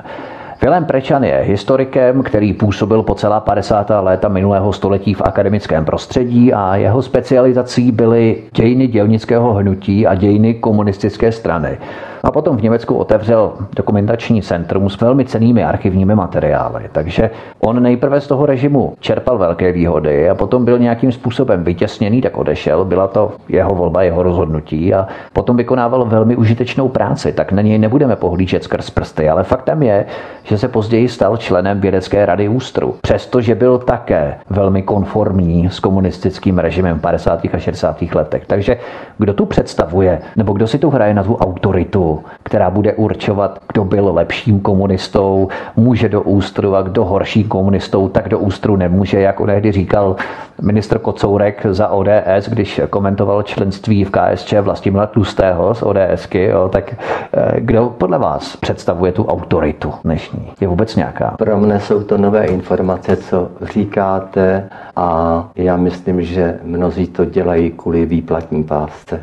Vilém Prečan je historikem, který působil po celá 50. léta minulého století v akademickém prostředí a jeho specializací byly dějiny dělnického hnutí a dějiny komunistické strany. A potom v Německu otevřel dokumentační centrum s velmi cenými archivními materiály. Takže on nejprve z toho režimu čerpal velké výhody a potom byl nějakým způsobem vytěsněný, tak odešel. Byla to jeho volba, jeho rozhodnutí a potom vykonával velmi užitečnou práci. Tak na něj nebudeme pohlížet skrz prsty, ale faktem je, že se později stal členem vědecké rady Ústru. Přestože byl také velmi konformní s komunistickým režimem v 50. a 60. letech. Takže kdo tu představuje, nebo kdo si tu hraje na tu autoritu která bude určovat, kdo byl lepším komunistou, může do ústru a kdo horším komunistou, tak do ústru nemůže, jak onehdy říkal ministr Kocourek za ODS, když komentoval členství v KSČ Vlastimila Tlustého z ODSky, jo, tak eh, kdo podle vás představuje tu autoritu dnešní? Je vůbec nějaká? Pro mne jsou to nové informace, co říkáte a já myslím, že mnozí to dělají kvůli výplatní pásce.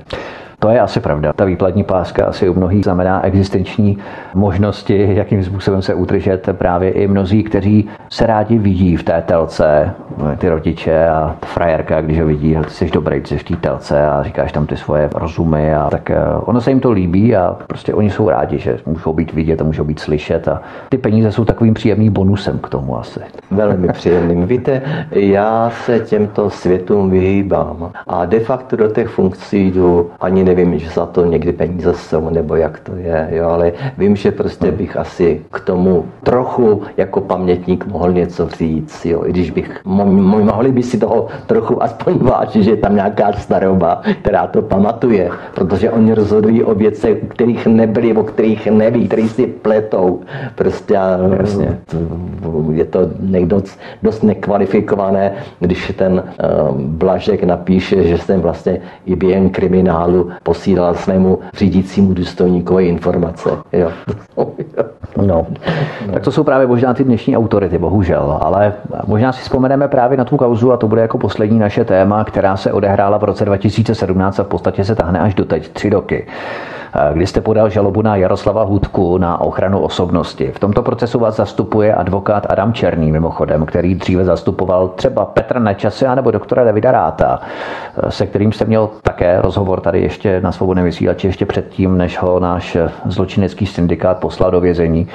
To je asi pravda. Ta výplatní páska asi u mnohých znamená existenční možnosti, jakým způsobem se udržet právě i mnozí, kteří se rádi vidí v té telce, ty rodiče a ta frajerka, když ho vidí, ty jsi dobrý, ty jsi v té telce a říkáš tam ty svoje rozumy a tak eh, ono se jim to líbí a prostě oni jsou rádi, že můžou být vidět a můžou být slyšet a ty peníze jsou takovým příjemným bonusem k tomu asi. Velmi příjemným. Víte, já se těmto světům vyhýbám a de facto do těch funkcí jdu ani nevím, že za to někdy peníze jsou, nebo jak to je, jo, ale vím, že prostě bych asi k tomu trochu jako pamětník mohl něco říct, jo, i když bych, mo- mohli by si toho trochu aspoň vážit, že je tam nějaká staroba, která to pamatuje, protože oni rozhodují o věcech, o kterých nebyli, o kterých neví, který si pletou. Prostě Jasně. je to někdo dost nekvalifikované, když ten uh, Blažek napíše, že jsem vlastně i během kriminálu posílal svému řídícímu důstojníkovi informace. Jo. No. Tak to jsou právě možná ty dnešní autority, bohužel. Ale možná si vzpomeneme právě na tu kauzu a to bude jako poslední naše téma, která se odehrála v roce 2017 a v podstatě se tahne až do teď tři roky kdy jste podal žalobu na Jaroslava Hudku na ochranu osobnosti. V tomto procesu vás zastupuje advokát Adam Černý, mimochodem, který dříve zastupoval třeba Petra Nečase nebo doktora Davida Ráta, se kterým jste měl také rozhovor tady ještě na svobodném vysílači, ještě předtím, než ho náš zločinecký syndikát poslal do vězení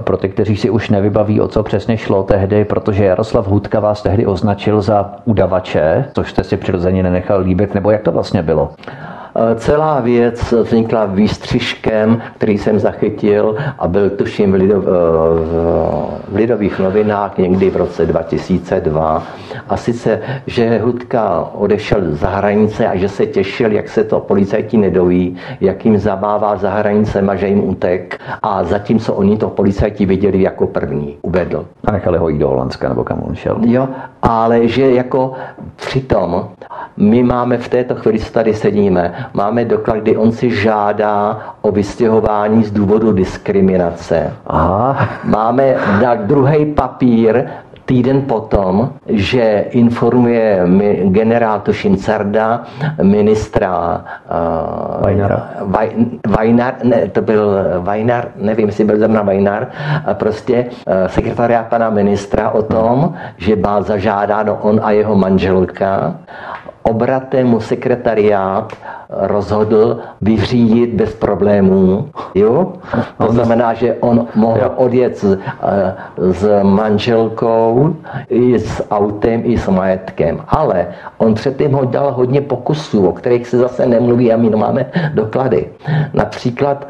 pro ty, kteří si už nevybaví, o co přesně šlo tehdy, protože Jaroslav Hudka vás tehdy označil za udavače, což jste si přirozeně nenechal líbit, nebo jak to vlastně bylo? Celá věc vznikla výstřižkem, který jsem zachytil a byl tuším v, Lidov, v Lidových novinách někdy v roce 2002. A sice, že Hudka odešel za hranice a že se těšil, jak se to policajti nedoví, jak jim zabává za hranicem a že jim utek. A zatímco oni to policajti viděli jako první, uvedl. A nechali ho jít do Holandska nebo kam on šel. Jo, ale že jako přitom my máme v této chvíli, co tady sedíme, máme doklad, kdy on si žádá o vystěhování z důvodu diskriminace. Aha. Máme na druhý papír týden potom, že informuje generál Tušin Carda, ministra uh, Vajnara. Vaj, Vajnar, ne, to byl Vajnar, nevím, jestli byl zrovna Vajnar, prostě uh, sekretariát pana ministra o tom, že má zažádáno on a jeho manželka obratem mu sekretariát rozhodl vyřídit bez problémů. Jo? To znamená, že on mohl odjet s, eh, s manželkou, i s autem, i s majetkem. Ale on předtím ho dal hodně pokusů, o kterých se zase nemluví a my máme doklady. Například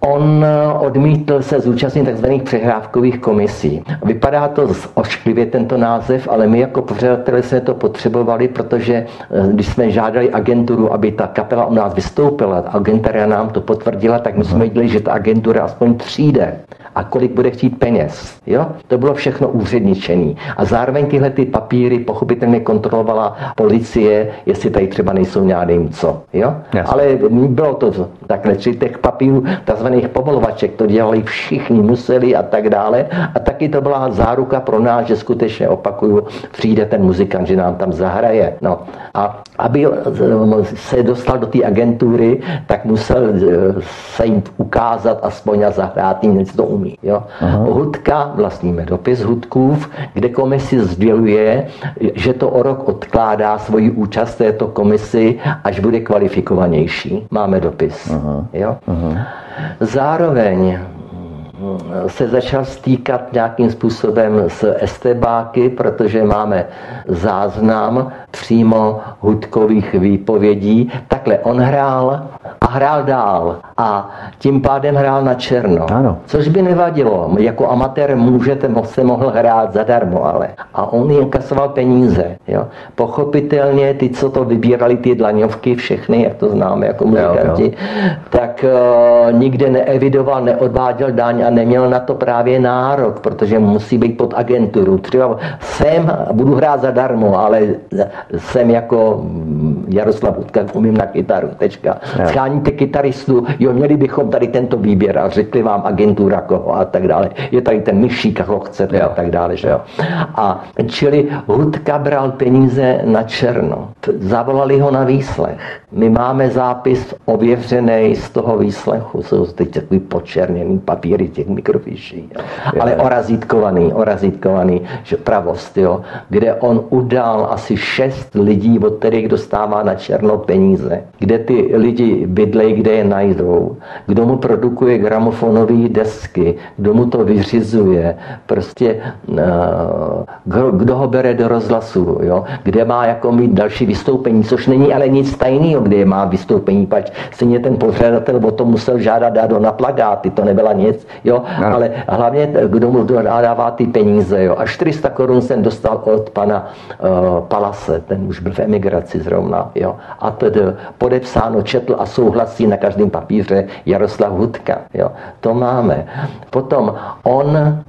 On odmítl se zúčastnit tzv. přehrávkových komisí. Vypadá to ošklivě tento název, ale my jako pořadatelé jsme to potřebovali, protože eh, když jsme žádali agenturu, aby ta kapela u nás vystoupila, agentura nám to potvrdila, tak my jsme viděli, že ta agentura aspoň přijde a kolik bude chtít peněz. Jo? To bylo všechno úředničení. A zároveň tyhle ty papíry pochopitelně kontrolovala policie, jestli tady třeba nejsou nějakým co. Jo? Ale bylo to takhle, či těch papírů, takzvaných pomolovaček, to dělali všichni, museli a tak dále. A taky to byla záruka pro nás, že skutečně opakuju, přijde ten muzikant, že nám tam zahraje. No. A aby se dostal do té agentury, tak musel eh, se jim ukázat aspoň a zahrát jim něco to umí. Jo? Hudka, vlastníme dopis Hudkův, kde komisi sděluje, že to o rok odkládá svoji účast této komisi, až bude kvalifikovanější. Máme dopis. Aha. Jo? Aha. Zároveň se začal stýkat nějakým způsobem s estebáky, protože máme záznam přímo hudkových výpovědí. Takhle on hrál a hrál dál a tím pádem hrál na černo. Ano. Což by nevadilo. Jako amatér můžete, se mohl hrát zadarmo, ale. A on jim kasoval peníze. Jo. Pochopitelně ty, co to vybírali, ty dlaňovky, všechny, jak to známe jako muzikanti, jo, jo. tak uh, nikde neevidoval, neodváděl daň a neměl na to právě nárok, protože musí být pod agenturu. Třeba jsem, budu hrát zadarmo, ale jsem jako Jaroslav Utka, umím na kytaru, tečka. Scháníte kytaristu, jo, měli bychom tady tento výběr a řekli vám agentura koho a tak dále. Je tady ten myšík, koho chcete jo. a tak dále, že jo. A čili Hudka bral peníze na černo. Zavolali ho na výslech. My máme zápis ověřený z toho výslechu, jsou teď takový počerněný papíry těch mikrofiší, ale orazítkovaný, orazítkovaný, že pravost, jo, kde on udal asi šest lidí, od kterých dostává na černo peníze, kde ty lidi bydlejí, kde je najdou, kdo mu produkuje gramofonové desky, kdo mu to vyřizuje, prostě eh, kdo ho bere do rozhlasu, jo, kde má jako mít další vystoupení, což není ale nic tajného, kde má vystoupení, pač stejně ten pořadatel o tom musel žádat dát do na plagáty, to nebyla nic, jo, no. ale hlavně kdo mu dává ty peníze, jo. A 400 korun jsem dostal od pana uh, Palase, ten už byl v emigraci zrovna, jo. A tedy podepsáno, četl a souhlasí na každém papíře Jaroslav Hudka, jo. To máme. Potom on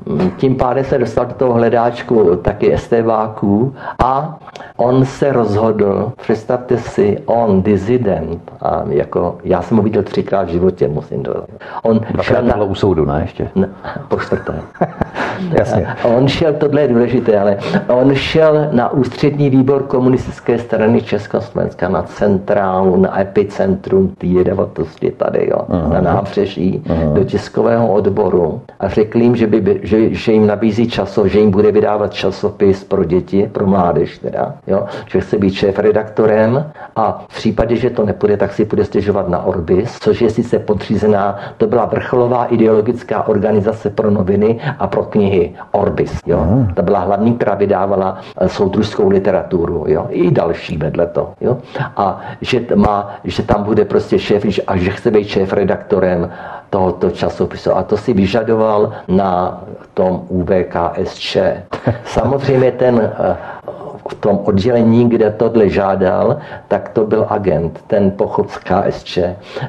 hm, tím pádem se dostal do toho hledáčku taky estebáků a on se rozhodl, představte si, on, dizident, a jako, já jsem ho viděl třikrát v životě, musím dodat. On šel na... u soudu, ne ještě? Ne, po čtvrté. Jasně. On šel, tohle je důležité, ale on šel na ústřední výbor komunistické strany Československa, na centrálu, na epicentrum té jedovotosti tady, jo, uh-huh. na nábřeží, uh-huh. do tiskového odboru a řekl jim, že, by, že, že jim nabízí časov, že jim bude vydávat časopis pro děti, pro mládež teda, jo, že chce být šéf redaktorem a v případě, že to nepůjde, tak si bude stěžovat na Orbis, což je sice podřízená, to byla vrcholová ideologická organizace pro noviny a pro knihy Orbis. Jo. To byla hlavní, která vydávala eh, soudružskou literaturu. Jo. I další vedle to. Jo. A že, má, že tam bude prostě šéf a že chce být šéf redaktorem tohoto časopisu. A to si vyžadoval na tom UVKSČ. Samozřejmě ten eh, v tom oddělení, kde tohle žádal, tak to byl agent, ten pochod z KSČ.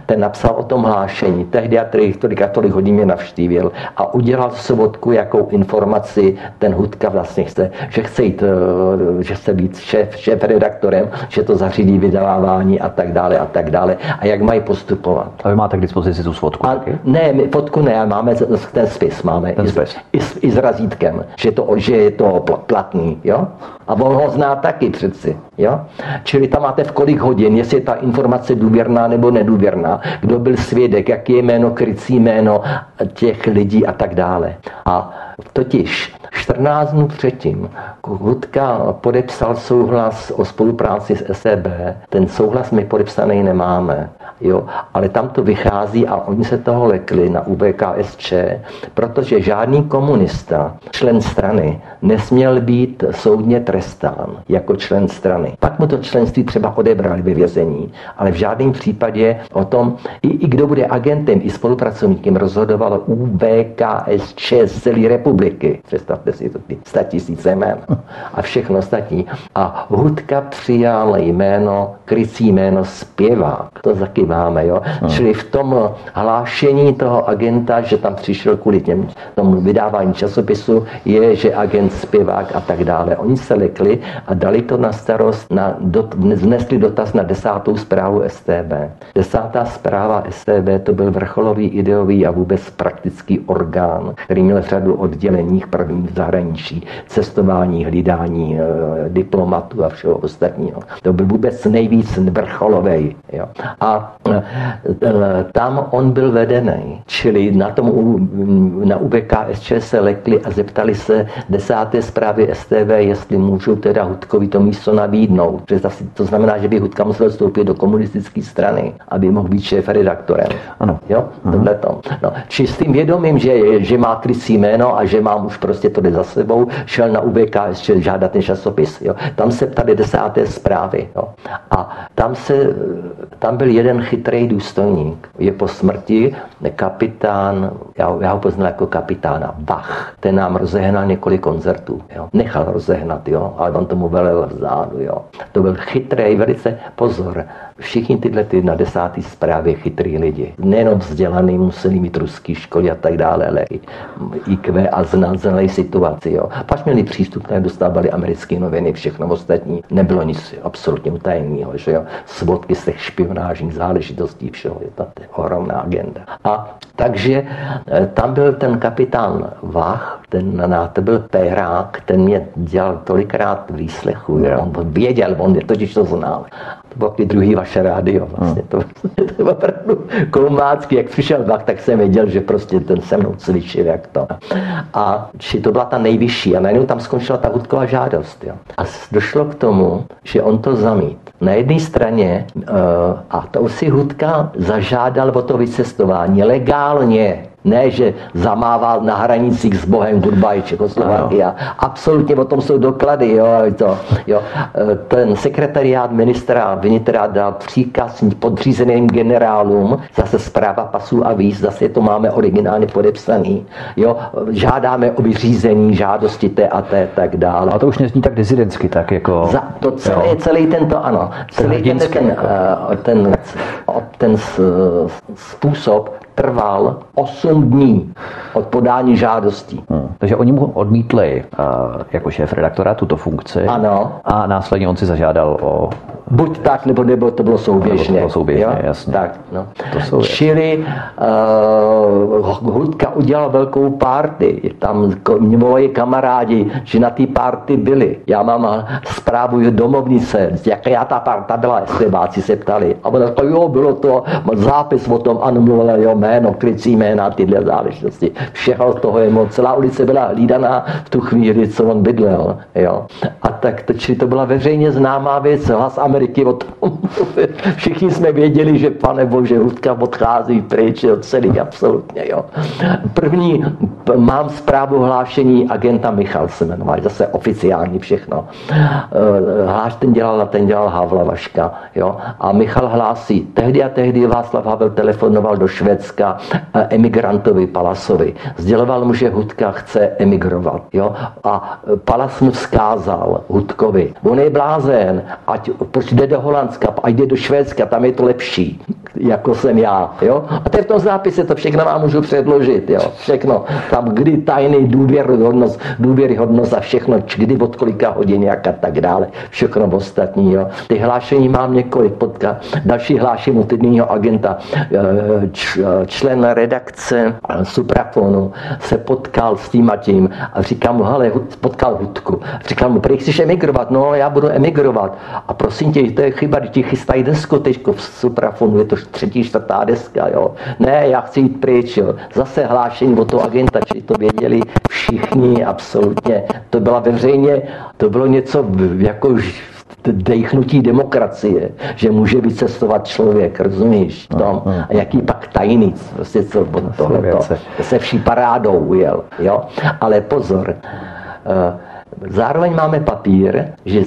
Ten napsal o tom hlášení. Tehdy a tolika tolik hodin mě navštívil a udělal sobotku, jakou informaci ten Hudka vlastně chce, že chce jít, eh, že chce být šéf, šéf redaktorem, že to zařídí vydávání a tak dále a tak dále a jak mají postupovat. A vy máte k dispozici tu svodku? A, ne, my fotku ne, máme ten spis, máme ten spis. I, i, i, s razítkem, že, to, že je to platný, jo? A on ho zná taky přeci. Jo? Čili tam máte v kolik hodin, jestli je ta informace důvěrná nebo nedůvěrná, kdo byl svědek, jaký je jméno, krycí jméno těch lidí a tak dále. A totiž 14 dnů předtím Hudka podepsal souhlas o spolupráci s SEB. Ten souhlas my podepsaný nemáme. Jo? Ale tam to vychází a oni se toho lekli na UBKSČ, protože žádný komunista, člen strany, nesměl být soudně trestán jako člen strany. Pak mu to členství třeba odebrali ve vězení, ale v žádném případě o tom, i, i kdo bude agentem, i spolupracovníkem, rozhodovalo UBKSČ z celé republiky. Představte si to, ty tisíce jmén a všechno ostatní. A Hudka přijal jméno, krycí jméno zpěvák. To taky máme. Jo? Hmm. Čili v tom hlášení toho agenta, že tam přišel kvůli těm, tomu vydávání časopisu, je, že agent zpěvák a tak dále. Oni se lekli a dali to na starost, na, do, znesli dotaz na desátou zprávu STB. Desátá zpráva STB to byl vrcholový ideový a vůbec praktický orgán, který měl řadu oddělení první v zahraničí, cestování, hlídání e, diplomatů a všeho ostatního. To byl vůbec nejvíc vrcholový. Jo. A e, tam on byl vedený, čili na tom na UBKSČ se lekli a zeptali se desáté zprávy STV, jestli můžou teda Hudkovi to místo nabídnout. To znamená, že by Hudka musel vstoupit do komunistické strany, aby mohl být šéf redaktorem. Ano. Jo, tohle to. No, čistým vědomím, že, že má krycí jméno a že mám už prostě to za sebou, šel na UBKSČ žádat ten časopis. Jo. Tam se ptali desáté zprávy. Jo. A tam, se, tam byl jeden chytrý důstojník. Je po smrti kapitán, já, já ho poznal jako kapitána Bach. Ten nám rozehnal několik koncertů. Jo. Nechal rozehnat, jo, ale on tomu velel vzadu. Jo. To byl chytrý, velice pozor. Všichni tyhle ty na desátý zprávě chytrý lidi. Nejenom vzdělaný, museli mít ruský školy a tak dále, ale i IQ a znalý situaci. Jo. Pač měli přístup, tak dostávali americké noviny, všechno ostatní. Nebylo nic absolutně utajeného, že jo. Svodky z těch špionážních záležitostí, všeho. Je to ohromná agenda. A takže eh, tam byl ten kapitán Vach, ten na to byl Pérák, ten mě dělal tolikrát výslechu, jo. on věděl, on totiž to znal. To bylo ty druhý vaše rádio vlastně. To, to bylo opravdu koumácky, jak přišel Vach, tak jsem věděl, že prostě ten se mnou slyšel, jak to. A či to byla ta nejvyšší a najednou tam skončila ta hudková žádost. Jo. A došlo k tomu, že on to zamít. Na jedné straně, uh, a to si Hudka zažádal o to vycestování legálně, ne, že zamával na hranicích s Bohem goodbye Čekoslovakia. Absolutně o tom jsou doklady. Jo, to, jo. E, ten sekretariát ministra vnitra dal příkaz podřízeným generálům, zase zpráva pasů a víz, zase to máme originálně podepsaný. Jo. Žádáme o vyřízení žádosti té a té tak dále. A to už nezní tak dizidensky, tak jako... Za, to celé, jo. celý tento, ano, celý ten, ten, jako. ten, ten, ten způsob trval 8 dní od podání žádostí. Hmm. Takže oni mu odmítli uh, jako šéf redaktora tuto funkci. Ano. A následně on si zažádal o Buď tak, nebo, nebo to bylo souběžně. Nebo to bylo souběžně, jo? jasně. Tak, no. to jsou Čili uh, Hudka udělal velkou party. Tam moji kamarádi, že na té party byli. Já mám zprávu z domovnice, jaká ta parta byla, estebáci se ptali. A on řekl, jo, bylo to zápis o tom, ano, mluvil, jo, jméno, krycí jména, tyhle záležitosti. Všechno toho je moc. Celá ulice byla lídaná v tu chvíli, co on bydlel. Jo. A tak to, čili to byla veřejně známá věc, hlas Ameriky Ameriky o tom. Všichni jsme věděli, že pane Bože, Hudka odchází pryč, jo, celý absolutně. Jo. První mám zprávu hlášení agenta Michal se jmenoval, zase oficiální všechno. Eh, hláš ten dělal a ten dělal Havla Vaška. Jo. A Michal hlásí, tehdy a tehdy Václav Havel telefonoval do Švédska eh, emigrantovi Palasovi. Sděloval mu, že Hudka chce emigrovat. Jo. A Palas mu vzkázal Hudkovi, on je blázen, ať proč jde do Holandska, ať jde do Švédska, tam je to lepší, jako jsem já. Jo? A to je v tom zápise, to všechno vám můžu předložit. Jo? Všechno. Tam kdy tajný důvěryhodnost, důvěryhodnost a všechno, kdy od kolika hodin, jak a tak dále. Všechno ostatní. Jo? Ty hlášení mám několik. Podka, další hlášení u týdního agenta. Člen redakce Suprafonu se potkal s tím a tím a říkám mu, hele, potkal Hudku. Říkám mu, prý chceš emigrovat? No, já budu emigrovat. A prosím tě, to je chyba, ti chystají desku teď v Suprafonu, je to třetí, čtvrtá deska, jo. Ne, já chci jít pryč, jo. Zase hlášení od toho agenta, či to věděli všichni, absolutně. To byla veřejně, to bylo něco jako dechnutí demokracie, že může vycestovat člověk, rozumíš? V tom. A jaký pak tajný, prostě co od tohle se vší parádou ujel, jo? Ale pozor, uh, Zároveň máme papír, že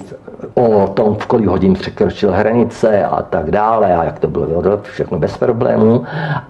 o tom, v kolik hodin překročil hranice a tak dále a jak to bylo, všechno bez problémů.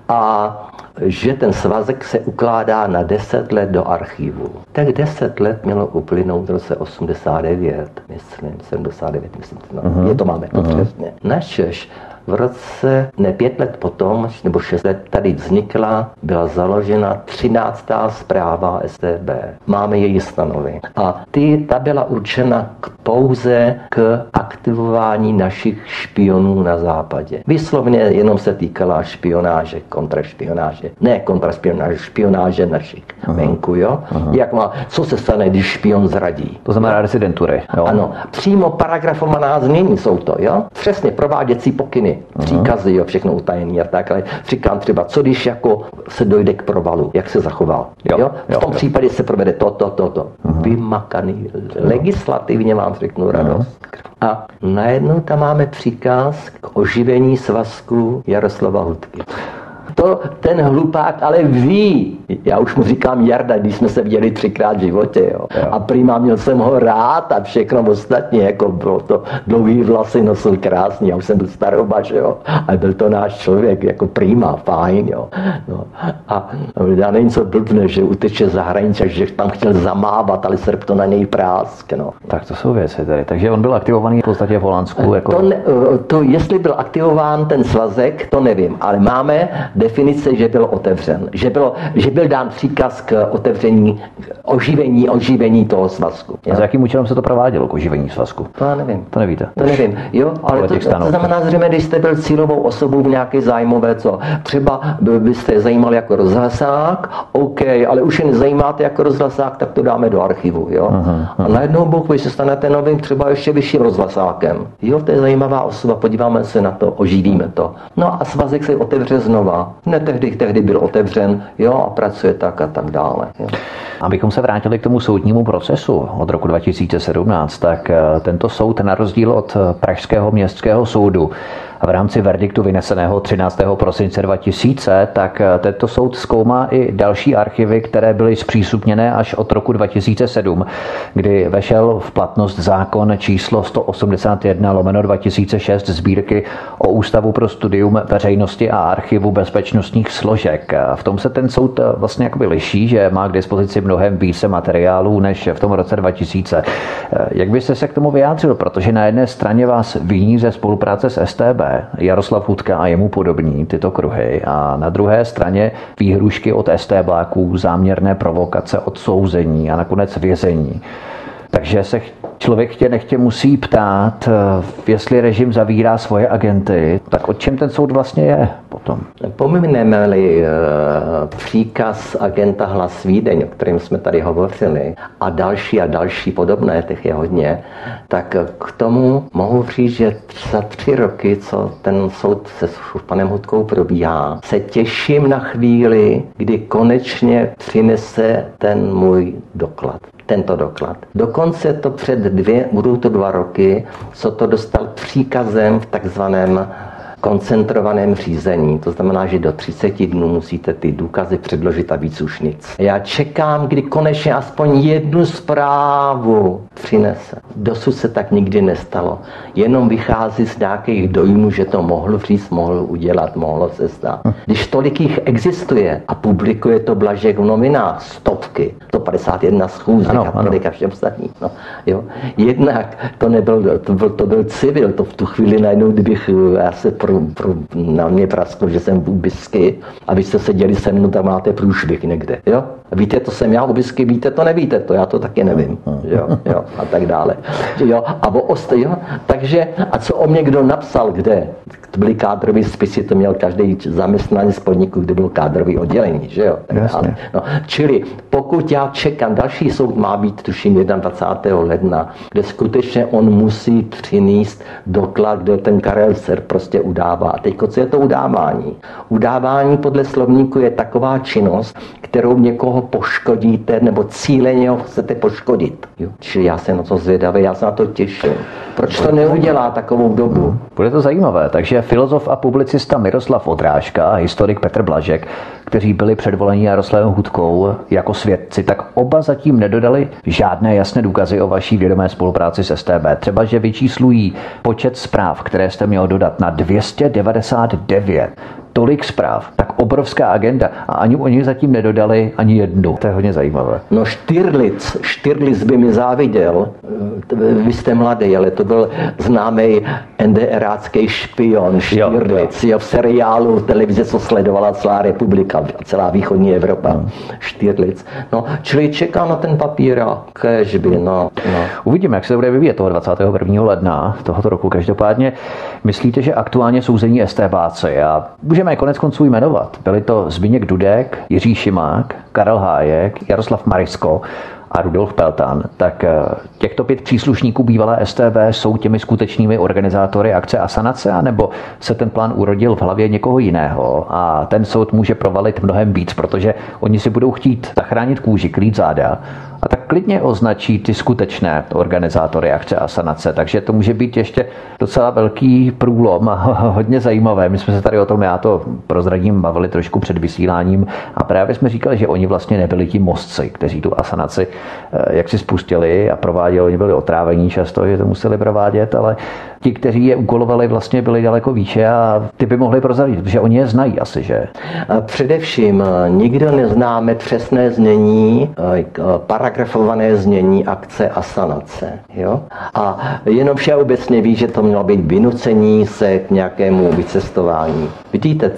A že ten svazek se ukládá na 10 let do archivu. Tak 10 let mělo uplynout v roce 89, myslím, 79, myslím, no, uh-huh. je to máme to uh-huh. přesně. Načež v roce, ne pět let potom, nebo šest let tady vznikla, byla založena 13. zpráva STB. Máme její stanovy. A ty, ta byla určena k, pouze k aktivování našich špionů na západě. Vyslovně jenom se týkala špionáže, kontrašpionáže. Ne kontrašpionáže, špionáže našich uh-huh. venku, jo? Jak má, co se stane, když špion zradí? To znamená rezidentury. Jo? Ano, přímo paragrafovaná změní jsou to, jo? Přesně prováděcí pokyny příkazy, jo, všechno utajený a tak, ale říkám třeba, co když jako se dojde k provalu, jak se zachoval. Jo, jo? V tom jo, případě se provede to, to, to, to. Uh-huh. Vymakaný. Legislativně vám řeknu radost. Uh-huh. A najednou tam máme příkaz k oživení svazku Jaroslava Hudky. To ten hlupák ale ví. Já už mu říkám Jarda, když jsme se viděli třikrát v životě. Jo. Jo. A prima měl jsem ho rád a všechno ostatní. Jako bylo to dlouhý vlasy, nosil krásný. Já už jsem byl staroba, že jo. A byl to náš člověk, jako prima, fajn. Jo. No. A já nevím, co blbne, že uteče za hranice, že tam chtěl zamávat, ale Srb to na něj prásk. No. Tak to jsou věci tady. Takže on byl aktivovaný v podstatě v Holandsku. Jako... To, ne, to, jestli byl aktivován ten svazek, to nevím, ale máme definice, že byl otevřen, že, bylo, že byl dán příkaz k otevření, oživení, oživení toho svazku. A za jakým účelem se to provádělo k oživení svazku? To já nevím. To nevíte? To nevím. Jo, ale to, to, znamená zřejmě, když jste byl cílovou osobou v nějaké zájmové, co třeba byste zajímal jako rozhlasák, OK, ale už jen zajímáte jako rozhlasák, tak to dáme do archivu. Jo? Uh-huh, uh-huh. A najednou Bůh, vy se stanete novým třeba ještě vyšším rozhlasákem. Jo, to je zajímavá osoba, podíváme se na to, oživíme to. No a svazek se otevře znova. Ne tehdy, tehdy byl otevřen, jo, a pracuje tak a tak dále. Jo. Abychom se vrátili k tomu soudnímu procesu od roku 2017, tak eh, tento soud na rozdíl od eh, Pražského městského soudu v rámci verdiktu vyneseného 13. prosince 2000, tak eh, tento soud zkoumá i další archivy, které byly zpřístupněné až od roku 2007, kdy vešel v platnost zákon číslo 181 lomeno 2006 sbírky o Ústavu pro studium veřejnosti a archivu bezpečnostních složek. V tom se ten soud vlastně jakoby liší, že má k dispozici mnohem více materiálů než v tom roce 2000. Eh, jak byste se k tomu vyjádřil? Protože na jedné straně vás viní ze spolupráce s STB, Jaroslav Hudka a jemu podobní tyto kruhy a na druhé straně výhrušky od STBáků, záměrné provokace, odsouzení a nakonec vězení. Takže se člověk chtě nechtě musí ptát, eh, jestli režim zavírá svoje agenty, tak o čem ten soud vlastně je? potom. Pomineme-li příkaz agenta Hlas Vídeň, o kterém jsme tady hovořili, a další a další podobné, těch je hodně, tak k tomu mohu říct, že za tři roky, co ten soud se panem Hudkou probíhá, se těším na chvíli, kdy konečně přinese ten můj doklad tento doklad. Dokonce to před dvě, budou to dva roky, co to dostal příkazem v takzvaném koncentrovaném řízení. To znamená, že do 30 dnů musíte ty důkazy předložit a víc už nic. Já čekám, kdy konečně aspoň jednu zprávu přinese. Dosud se tak nikdy nestalo. Jenom vychází z nějakých dojmů, že to mohl říct, mohl udělat, mohlo se stát. Když tolik jich existuje a publikuje to Blažek v novinách, stovky, 151 schůzek ano, a tolik a všem ostatní. No, jo. Jednak to nebyl, to byl, to byl civil, to v tu chvíli najednou, kdybych já se pro pro, pro, na mě prasklo, že jsem ubisky a vy jste seděli se mnou, tam máte průšvih někde. Jo? Víte, to jsem já ubisky, víte, to nevíte, to já to taky nevím. Jo, jo, a tak dále. Jo, a o oste, jo? Takže, a co o mě kdo napsal, kde? To byly kádrový spisy, to měl každý zaměstnanec podniku, kde byl kádrový oddělení, že jo? Tak dále. No, čili pokud já čekám, další soud má být tuším 21. ledna, kde skutečně on musí přinést doklad, kde ten Karel Ser prostě udává. A teď co je to udávání? Udávání podle slovníku je taková činnost, kterou někoho poškodíte nebo cíleně ho chcete poškodit. Jo? Čili já jsem na to zvědavý, já se na to těším. Proč to neudělá takovou dobu? Bude to zajímavé. Takže filozof a publicista Miroslav Odrážka a historik Petr Blažek, kteří byli předvoleni Jaroslavem Hudkou jako svědci, tak oba zatím nedodali žádné jasné důkazy o vaší vědomé spolupráci s STB. Třeba, že vyčíslují počet zpráv, které jste měl dodat na 299 tolik zpráv, tak obrovská agenda a ani oni zatím nedodali ani jednu. To je hodně zajímavé. No Štyrlic, Štyrlic by mi záviděl, vy jste mladý, ale to byl známý NDRácký špion Štyrlic, jo, jo. v seriálu televize, co sledovala celá republika, celá východní Evropa. Štyrlic. No, čili čeká na ten papír a kežby, no, no. Uvidíme, jak se bude vyvíjet toho 21. ledna tohoto roku. Každopádně myslíte, že aktuálně souzení STBáci a může Můžeme je konec konců jmenovat. Byli to Zbigněk Dudek, Jiří Šimák, Karel Hájek, Jaroslav Marisko a Rudolf Peltan, tak eh, těchto pět příslušníků bývalé STB jsou těmi skutečnými organizátory akce Asanace, anebo se ten plán urodil v hlavě někoho jiného? A ten soud může provalit mnohem víc, protože oni si budou chtít zachránit kůži, klít záda a tak klidně označí ty skutečné organizátory akce a sanace. Takže to může být ještě docela velký průlom a hodně zajímavé. My jsme se tady o tom, já to prozradím, bavili trošku před vysíláním a právě jsme říkali, že oni vlastně nebyli ti mostci, kteří tu asanaci eh, jak si spustili a prováděli, oni byli otrávení často, že to museli provádět, ale ti, kteří je úkolovali, vlastně byli daleko výše a ty by mohli prozradit, protože oni je znají asi, že? Především eh, nikdo neznáme přesné znění, eh, paragrafované znění akce a sanace. Jo? A jenom všeobecně ví, že to mělo být vynucení se k nějakému vycestování. Vidíte,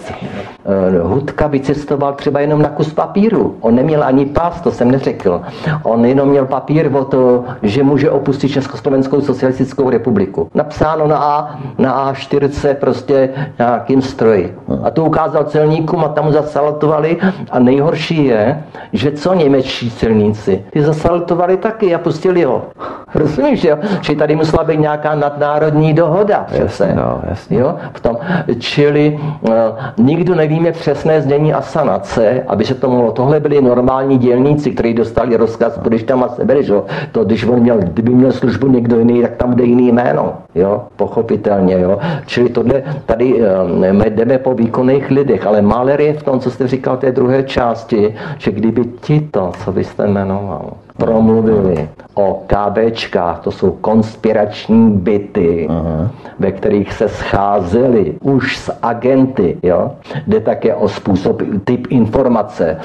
eh, Hudka vycestoval třeba jenom na kus papíru. On neměl ani pás, to jsem neřekl. On jenom měl papír o to, že může opustit Československou socialistickou republiku. Napsáno na, A, na A4 prostě nějakým stroji. A to ukázal celníkům a tam mu zasalutovali. A nejhorší je, že co němečtí celníci? Ty zasalutovali taky a pustili ho. Rozumíš, jo? Že tady musela být nějaká nadnárodní dohoda přece. No, jasně. Jo? V tom, čili uh, nikdo nevíme přesné znění asanace, aby se to mohlo. Tohle byli normální dělníci, kteří dostali rozkaz, když tam a seberi, že? To, když on měl, kdyby měl službu někdo jiný, tak tam bude jiný jméno. Jo? Pochopitelně. Jo? Čili tohle tady uh, jdeme po výkonných lidech, ale Mahler je v tom, co jste říkal té druhé části, že kdyby ti to, co byste jmenoval, promluvili o KBčkách, to jsou konspirační byty, uh-huh. ve kterých se scházeli už s agenty, jo? jde také o způsob, typ informace.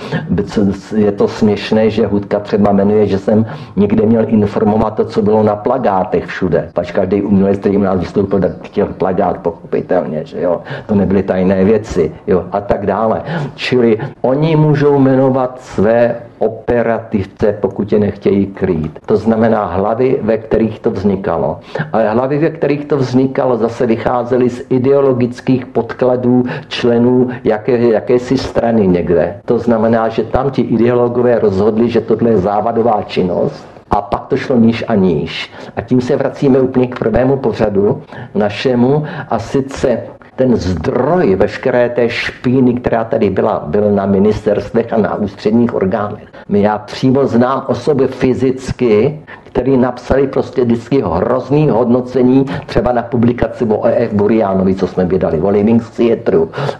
Je to směšné, že Hudka třeba jmenuje, že jsem někde měl informovat to, co bylo na plagátech všude. Pač každý umělec, který u nás vystoupil, tak chtěl plagát, pochopitelně, že jo. To nebyly tajné věci, jo, a tak dále. Čili oni můžou jmenovat své operativce, pokud je nechtějí krýt. To znamená hlavy, ve kterých to vznikalo. Ale hlavy, ve kterých to vznikalo, zase vycházely z ideologických podkladů členů jaké, jakési strany někde. To znamená, že tam ti ideologové rozhodli, že tohle je závadová činnost a pak to šlo níž a níž. A tím se vracíme úplně k prvému pořadu našemu a sice ten zdroj veškeré té špíny, která tady byla, byl na ministerstvech a na ústředních orgánech. Já přímo znám osoby fyzicky, který napsali prostě vždycky hrozný hodnocení třeba na publikaci o E.F. Burianovi, co jsme vydali, o Living Theatre,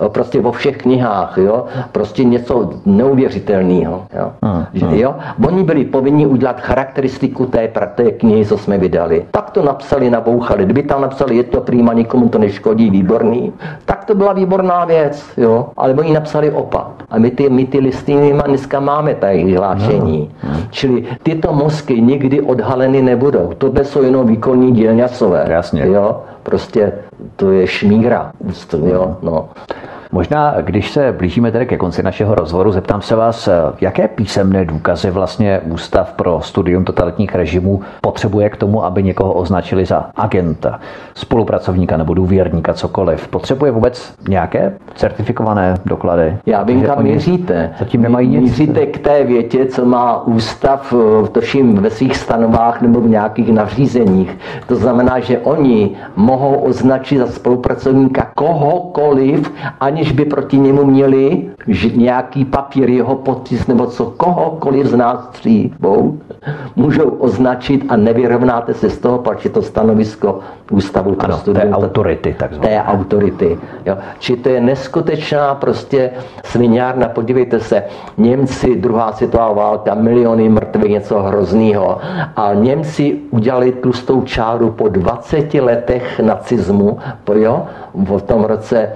prostě o všech knihách, jo? prostě něco neuvěřitelného. Jo? Hmm, hmm. jo? Oni byli povinni udělat charakteristiku té, té knihy, co jsme vydali. Tak to napsali, nabouchali. Kdyby tam napsali, je to prýma, nikomu to neškodí, výborný, tak to byla výborná věc, jo? ale oni napsali opak. A my ty, my ty listy dneska máme tady hlášení. No. Čili tyto mozky nikdy od odhaleny nebudou. Tohle jsou jenom výkonní dělňasové. Jasně. Jo? Prostě to je šmíra. Jo? No. Možná, když se blížíme tedy ke konci našeho rozhovoru, zeptám se vás, jaké písemné důkazy vlastně Ústav pro studium totalitních režimů potřebuje k tomu, aby někoho označili za agenta, spolupracovníka nebo důvěrníka, cokoliv. Potřebuje vůbec nějaké certifikované doklady? Já vím, kam míříte. Zatím nemají nic. Míříte k té větě, co má ústav eh, toším ve svých stanovách nebo v nějakých nařízeních. To znamená, že oni mohou označit za spolupracovníka kohokoliv, ani aniž by proti němu měli nějaký papír, jeho podpis nebo co kohokoliv z nás tří můžou označit a nevyrovnáte se z toho, protože to stanovisko Ústavu ano, studium. Té autority, takzvané. Té autority. Jo. Či to je neskutečná prostě sviňárna. Podívejte se, Němci, druhá světová válka, miliony mrtvých, něco hroznýho. A Němci udělali tlustou čáru po 20 letech nacismu, jo, v tom roce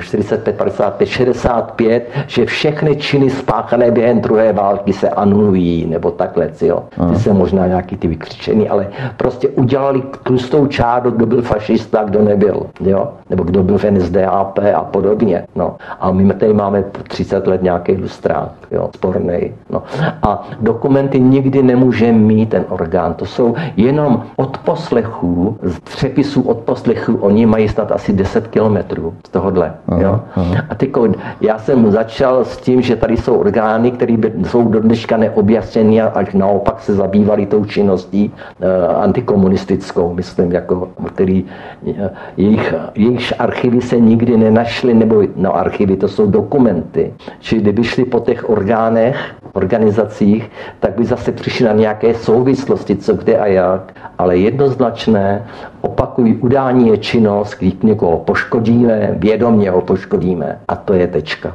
45, 55, 65, že všechny činy spáchané během druhé války se anulují, nebo takhle, jo. Ty se možná nějaký ty vykřičený, ale prostě udělali tlustou čáru, kdo byl fašista, kdo nebyl, jo. Nebo kdo byl v NSDAP a podobně, no. A my tady máme 30 let nějaký lustrák, jo, sporný, no. A dokumenty nikdy nemůže mít ten orgán, to jsou jenom od poslechů, z přepisů od poslechů, oni mají snad asi 10 kilometrů z tohohle. Aha, jo? Aha. A tyko, já jsem začal s tím, že tady jsou orgány, které jsou do dneška neobjasněny a naopak se zabývali tou činností uh, antikomunistickou, myslím, jako, který uh, jejich, jejich archivy se nikdy nenašly, nebo no archivy to jsou dokumenty. Čili kdyby šli po těch orgánech, organizacích, tak by zase přišli na nějaké souvislosti, co kde a jak, ale jednoznačné, opakují, udání je činnost, když někoho poškodíme, vědomě ho poškodíme a to je tečka.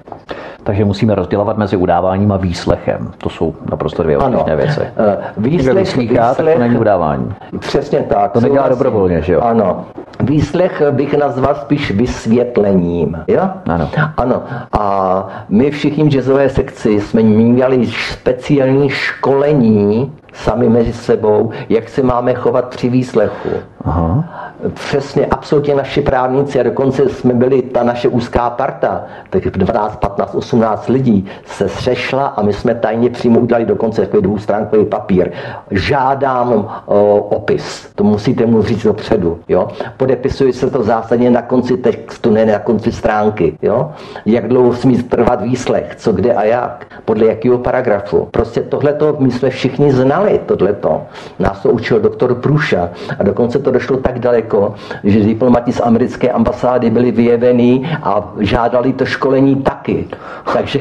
Takže musíme rozdělovat mezi udáváním a výslechem. To jsou naprosto dvě odlišné věci. Eh, výslech, výslech, tak to není udávání. Přesně tak. To nedělá dobrovolně, že jo? Ano. Výslech bych nazval spíš vysvětlením. Jo? Ano. ano. A my všichni v jazzové sekci jsme měli speciální školení sami mezi sebou, jak se máme chovat při výslechu. Aha. Přesně, absolutně naši právníci a dokonce jsme byli ta naše úzká parta, tak 12, 15, 18 lidí se sešla a my jsme tajně přímo udělali dokonce takový dvoustránkový papír. Žádám o, opis, to musíte mu říct dopředu. Jo? Podepisuje se to zásadně na konci textu, ne na konci stránky. Jo? Jak dlouho smí trvat výslech, co kde a jak, podle jakého paragrafu. Prostě tohleto my jsme všichni znali, tohleto. Nás to učil doktor Průša a dokonce to došlo tak daleko, že diplomati z americké ambasády byli vyjevení a žádali to školení taky. Takže,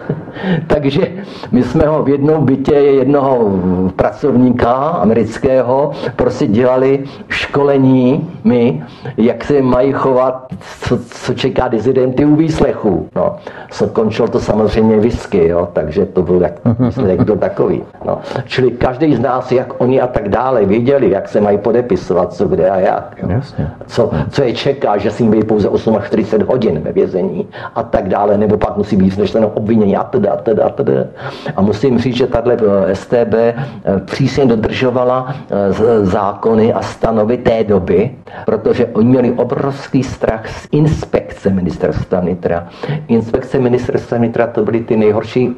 takže my jsme ho v jednom bytě jednoho pracovníka amerického prostě dělali školení my, jak se mají chovat, co, co čeká dizidenty u výslechu. No. Končilo to samozřejmě whisky, jo, takže to byl jak, jak to takový. No. Čili každý z nás, jak oni a tak dále, věděli, jak se mají podepisovat, co kde a jak. Jo. Jasně. Co, co je čeká, že si jim být pouze 48 hodin ve vězení a tak dále, nebo pak musí být než ten obvinění a teda, a teda, a teda. A musím říct, že tahle eh, STB eh, přísně dodržovala eh, zákony a stanovy té doby, protože oni měli obrovský strach z inspekce ministerstva vnitra. Inspekce ministerstva vnitra to byly ty nejhorší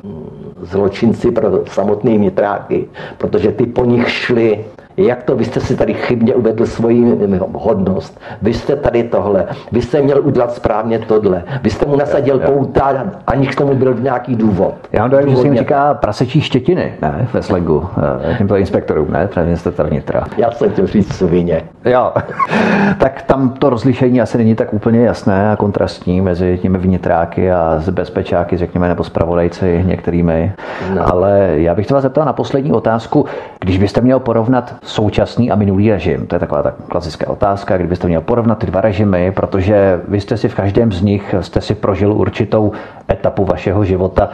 zločinci pro samotné nitráky, protože ty po nich šli jak to, vy jste si tady chybně uvedl svoji hodnost, vy jste tady tohle, vy jste měl udělat správně tohle, vy jste mu nasadil pouta, aniž k tomu byl nějaký důvod. Já mám dojem, že se jim říká prasečí štětiny, ne, ve slangu, eh, těmto inspektorům, ne, minister vnitra. Já jsem chtěl říct svině. Jo, tak tam to rozlišení asi není tak úplně jasné a kontrastní mezi těmi vnitráky a bezpečáky, řekněme, nebo zpravodajci některými. No. Ale já bych se vás zeptal na poslední otázku. Když byste měl porovnat současný a minulý režim? To je taková ta klasická otázka, kdybyste měl porovnat ty dva režimy, protože vy jste si v každém z nich jste si prožil určitou etapu vašeho života.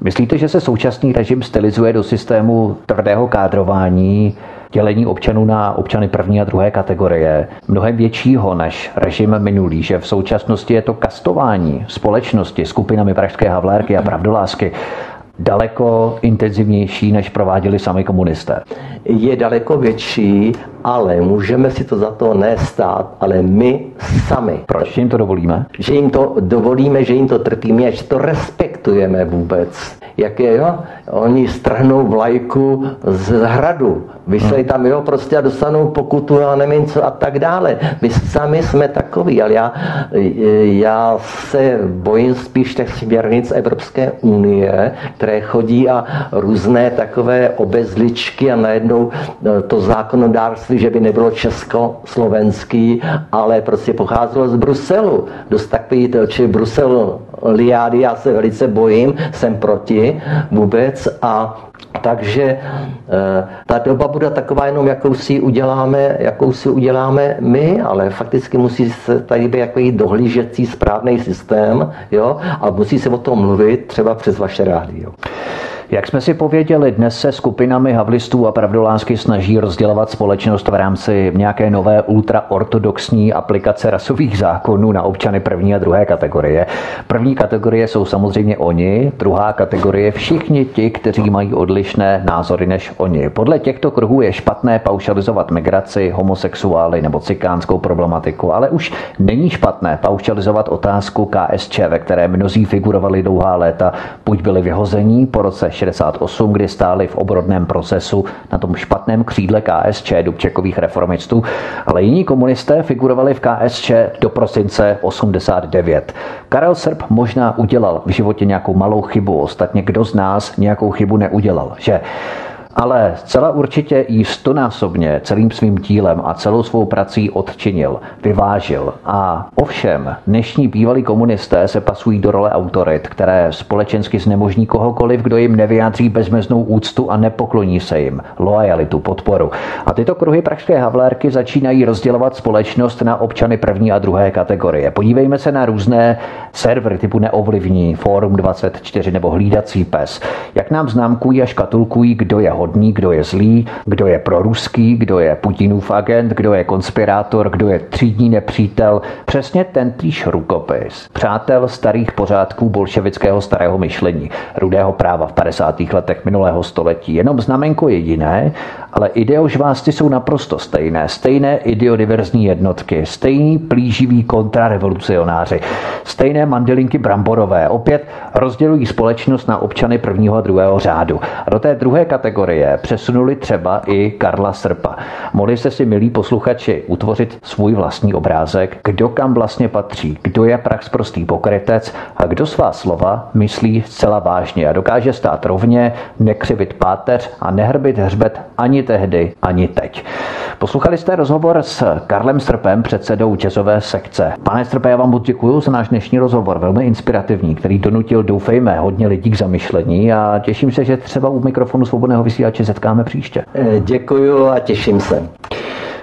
Myslíte, že se současný režim stylizuje do systému tvrdého kádrování, dělení občanů na občany první a druhé kategorie, mnohem většího než režim minulý, že v současnosti je to kastování společnosti skupinami Pražské havlérky a pravdolásky daleko intenzivnější, než prováděli sami komunisté. Je daleko větší, ale můžeme si to za to nestát, ale my sami. Proč jim to dovolíme? Že jim to dovolíme, že jim to trpíme, že to respektujeme vůbec. Jak je, jo? Oni strhnou vlajku z hradu, vyšlej tam, jo, prostě a dostanou pokutu a nevím co a tak dále. My sami jsme takový, ale já, já se bojím spíš těch směrnic Evropské unie, které chodí a různé takové obezličky a najednou to zákonodárství, že by nebylo československý, ale prostě pocházelo z Bruselu. Dost takový, či Brusel liády, já se velice bojím, jsem proti vůbec a takže eh, ta doba bude taková jenom, jakou si uděláme, jakou si uděláme my, ale fakticky musí se tady být jako dohlížecí správný systém, jo, a musí se o tom mluvit třeba přes vaše rádio. Jak jsme si pověděli, dnes se skupinami havlistů a pravdolásky snaží rozdělovat společnost v rámci nějaké nové ultraortodoxní aplikace rasových zákonů na občany první a druhé kategorie. První kategorie jsou samozřejmě oni, druhá kategorie všichni ti, kteří mají odlišné názory než oni. Podle těchto kruhů je špatné paušalizovat migraci, homosexuály nebo cikánskou problematiku, ale už není špatné paušalizovat otázku KSČ, ve které mnozí figurovali dlouhá léta, buď byli vyhození po roce 68, kdy stáli v obrodném procesu na tom špatném křídle KSČ Dubčekových reformistů, ale jiní komunisté figurovali v KSČ do prosince 89. Karel Srb možná udělal v životě nějakou malou chybu, ostatně kdo z nás nějakou chybu neudělal, že ale zcela určitě jí stonásobně celým svým dílem a celou svou prací odčinil, vyvážil. A ovšem, dnešní bývalí komunisté se pasují do role autorit, které společensky znemožní kohokoliv, kdo jim nevyjádří bezmeznou úctu a nepokloní se jim, loajalitu, podporu. A tyto kruhy pražské havlérky začínají rozdělovat společnost na občany první a druhé kategorie. Podívejme se na různé servery typu Neovlivní, Forum 24 nebo Hlídací pes. Jak nám známkují a škatulkují, kdo je hodný, kdo je zlý, kdo je proruský, kdo je Putinův agent, kdo je konspirátor, kdo je třídní nepřítel. Přesně ten týž rukopis. Přátel starých pořádků bolševického starého myšlení, rudého práva v 50. letech minulého století. Jenom znamenko je jiné, ale ideožvásty jsou naprosto stejné. Stejné ideodiverzní jednotky, stejní plíživí kontrarevolucionáři, stejné mandelinky bramborové. Opět rozdělují společnost na občany prvního a druhého řádu. A do té druhé kategorie přesunuli třeba i Karla Srpa. Mohli jste si, milí posluchači, utvořit svůj vlastní obrázek, kdo kam vlastně patří, kdo je prax prostý pokrytec a kdo svá slova myslí zcela vážně a dokáže stát rovně, nekřivit páteř a nehrbit hřbet ani tehdy, ani teď. Poslouchali jste rozhovor s Karlem Strpem, předsedou jazzové sekce. Pane Strpe, já vám moc děkuji za náš dnešní rozhovor, velmi inspirativní, který donutil, doufejme, hodně lidí k zamyšlení a těším se, že třeba u mikrofonu svobodného vysílače setkáme příště. Eh, děkuji a těším se.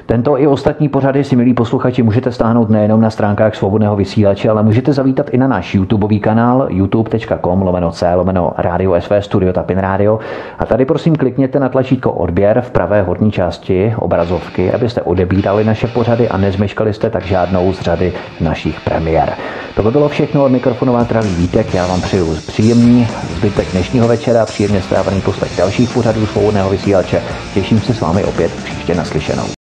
Tento i ostatní pořady si, milí posluchači, můžete stáhnout nejenom na stránkách svobodného vysílače, ale můžete zavítat i na náš YouTubeový kanál youtube.com lomeno c lomeno radio sv studio tapin radio. A tady prosím klikněte na tlačítko odběr v pravé horní části obrazovky, abyste odebírali naše pořady a nezmeškali jste tak žádnou z řady našich premiér. To by bylo všechno od mikrofonová travý Vítek. Já vám přeju příjemný zbytek dnešního večera, příjemně strávený poslech dalších pořadů svobodného vysílače. Těším se s vámi opět příště naslyšenou.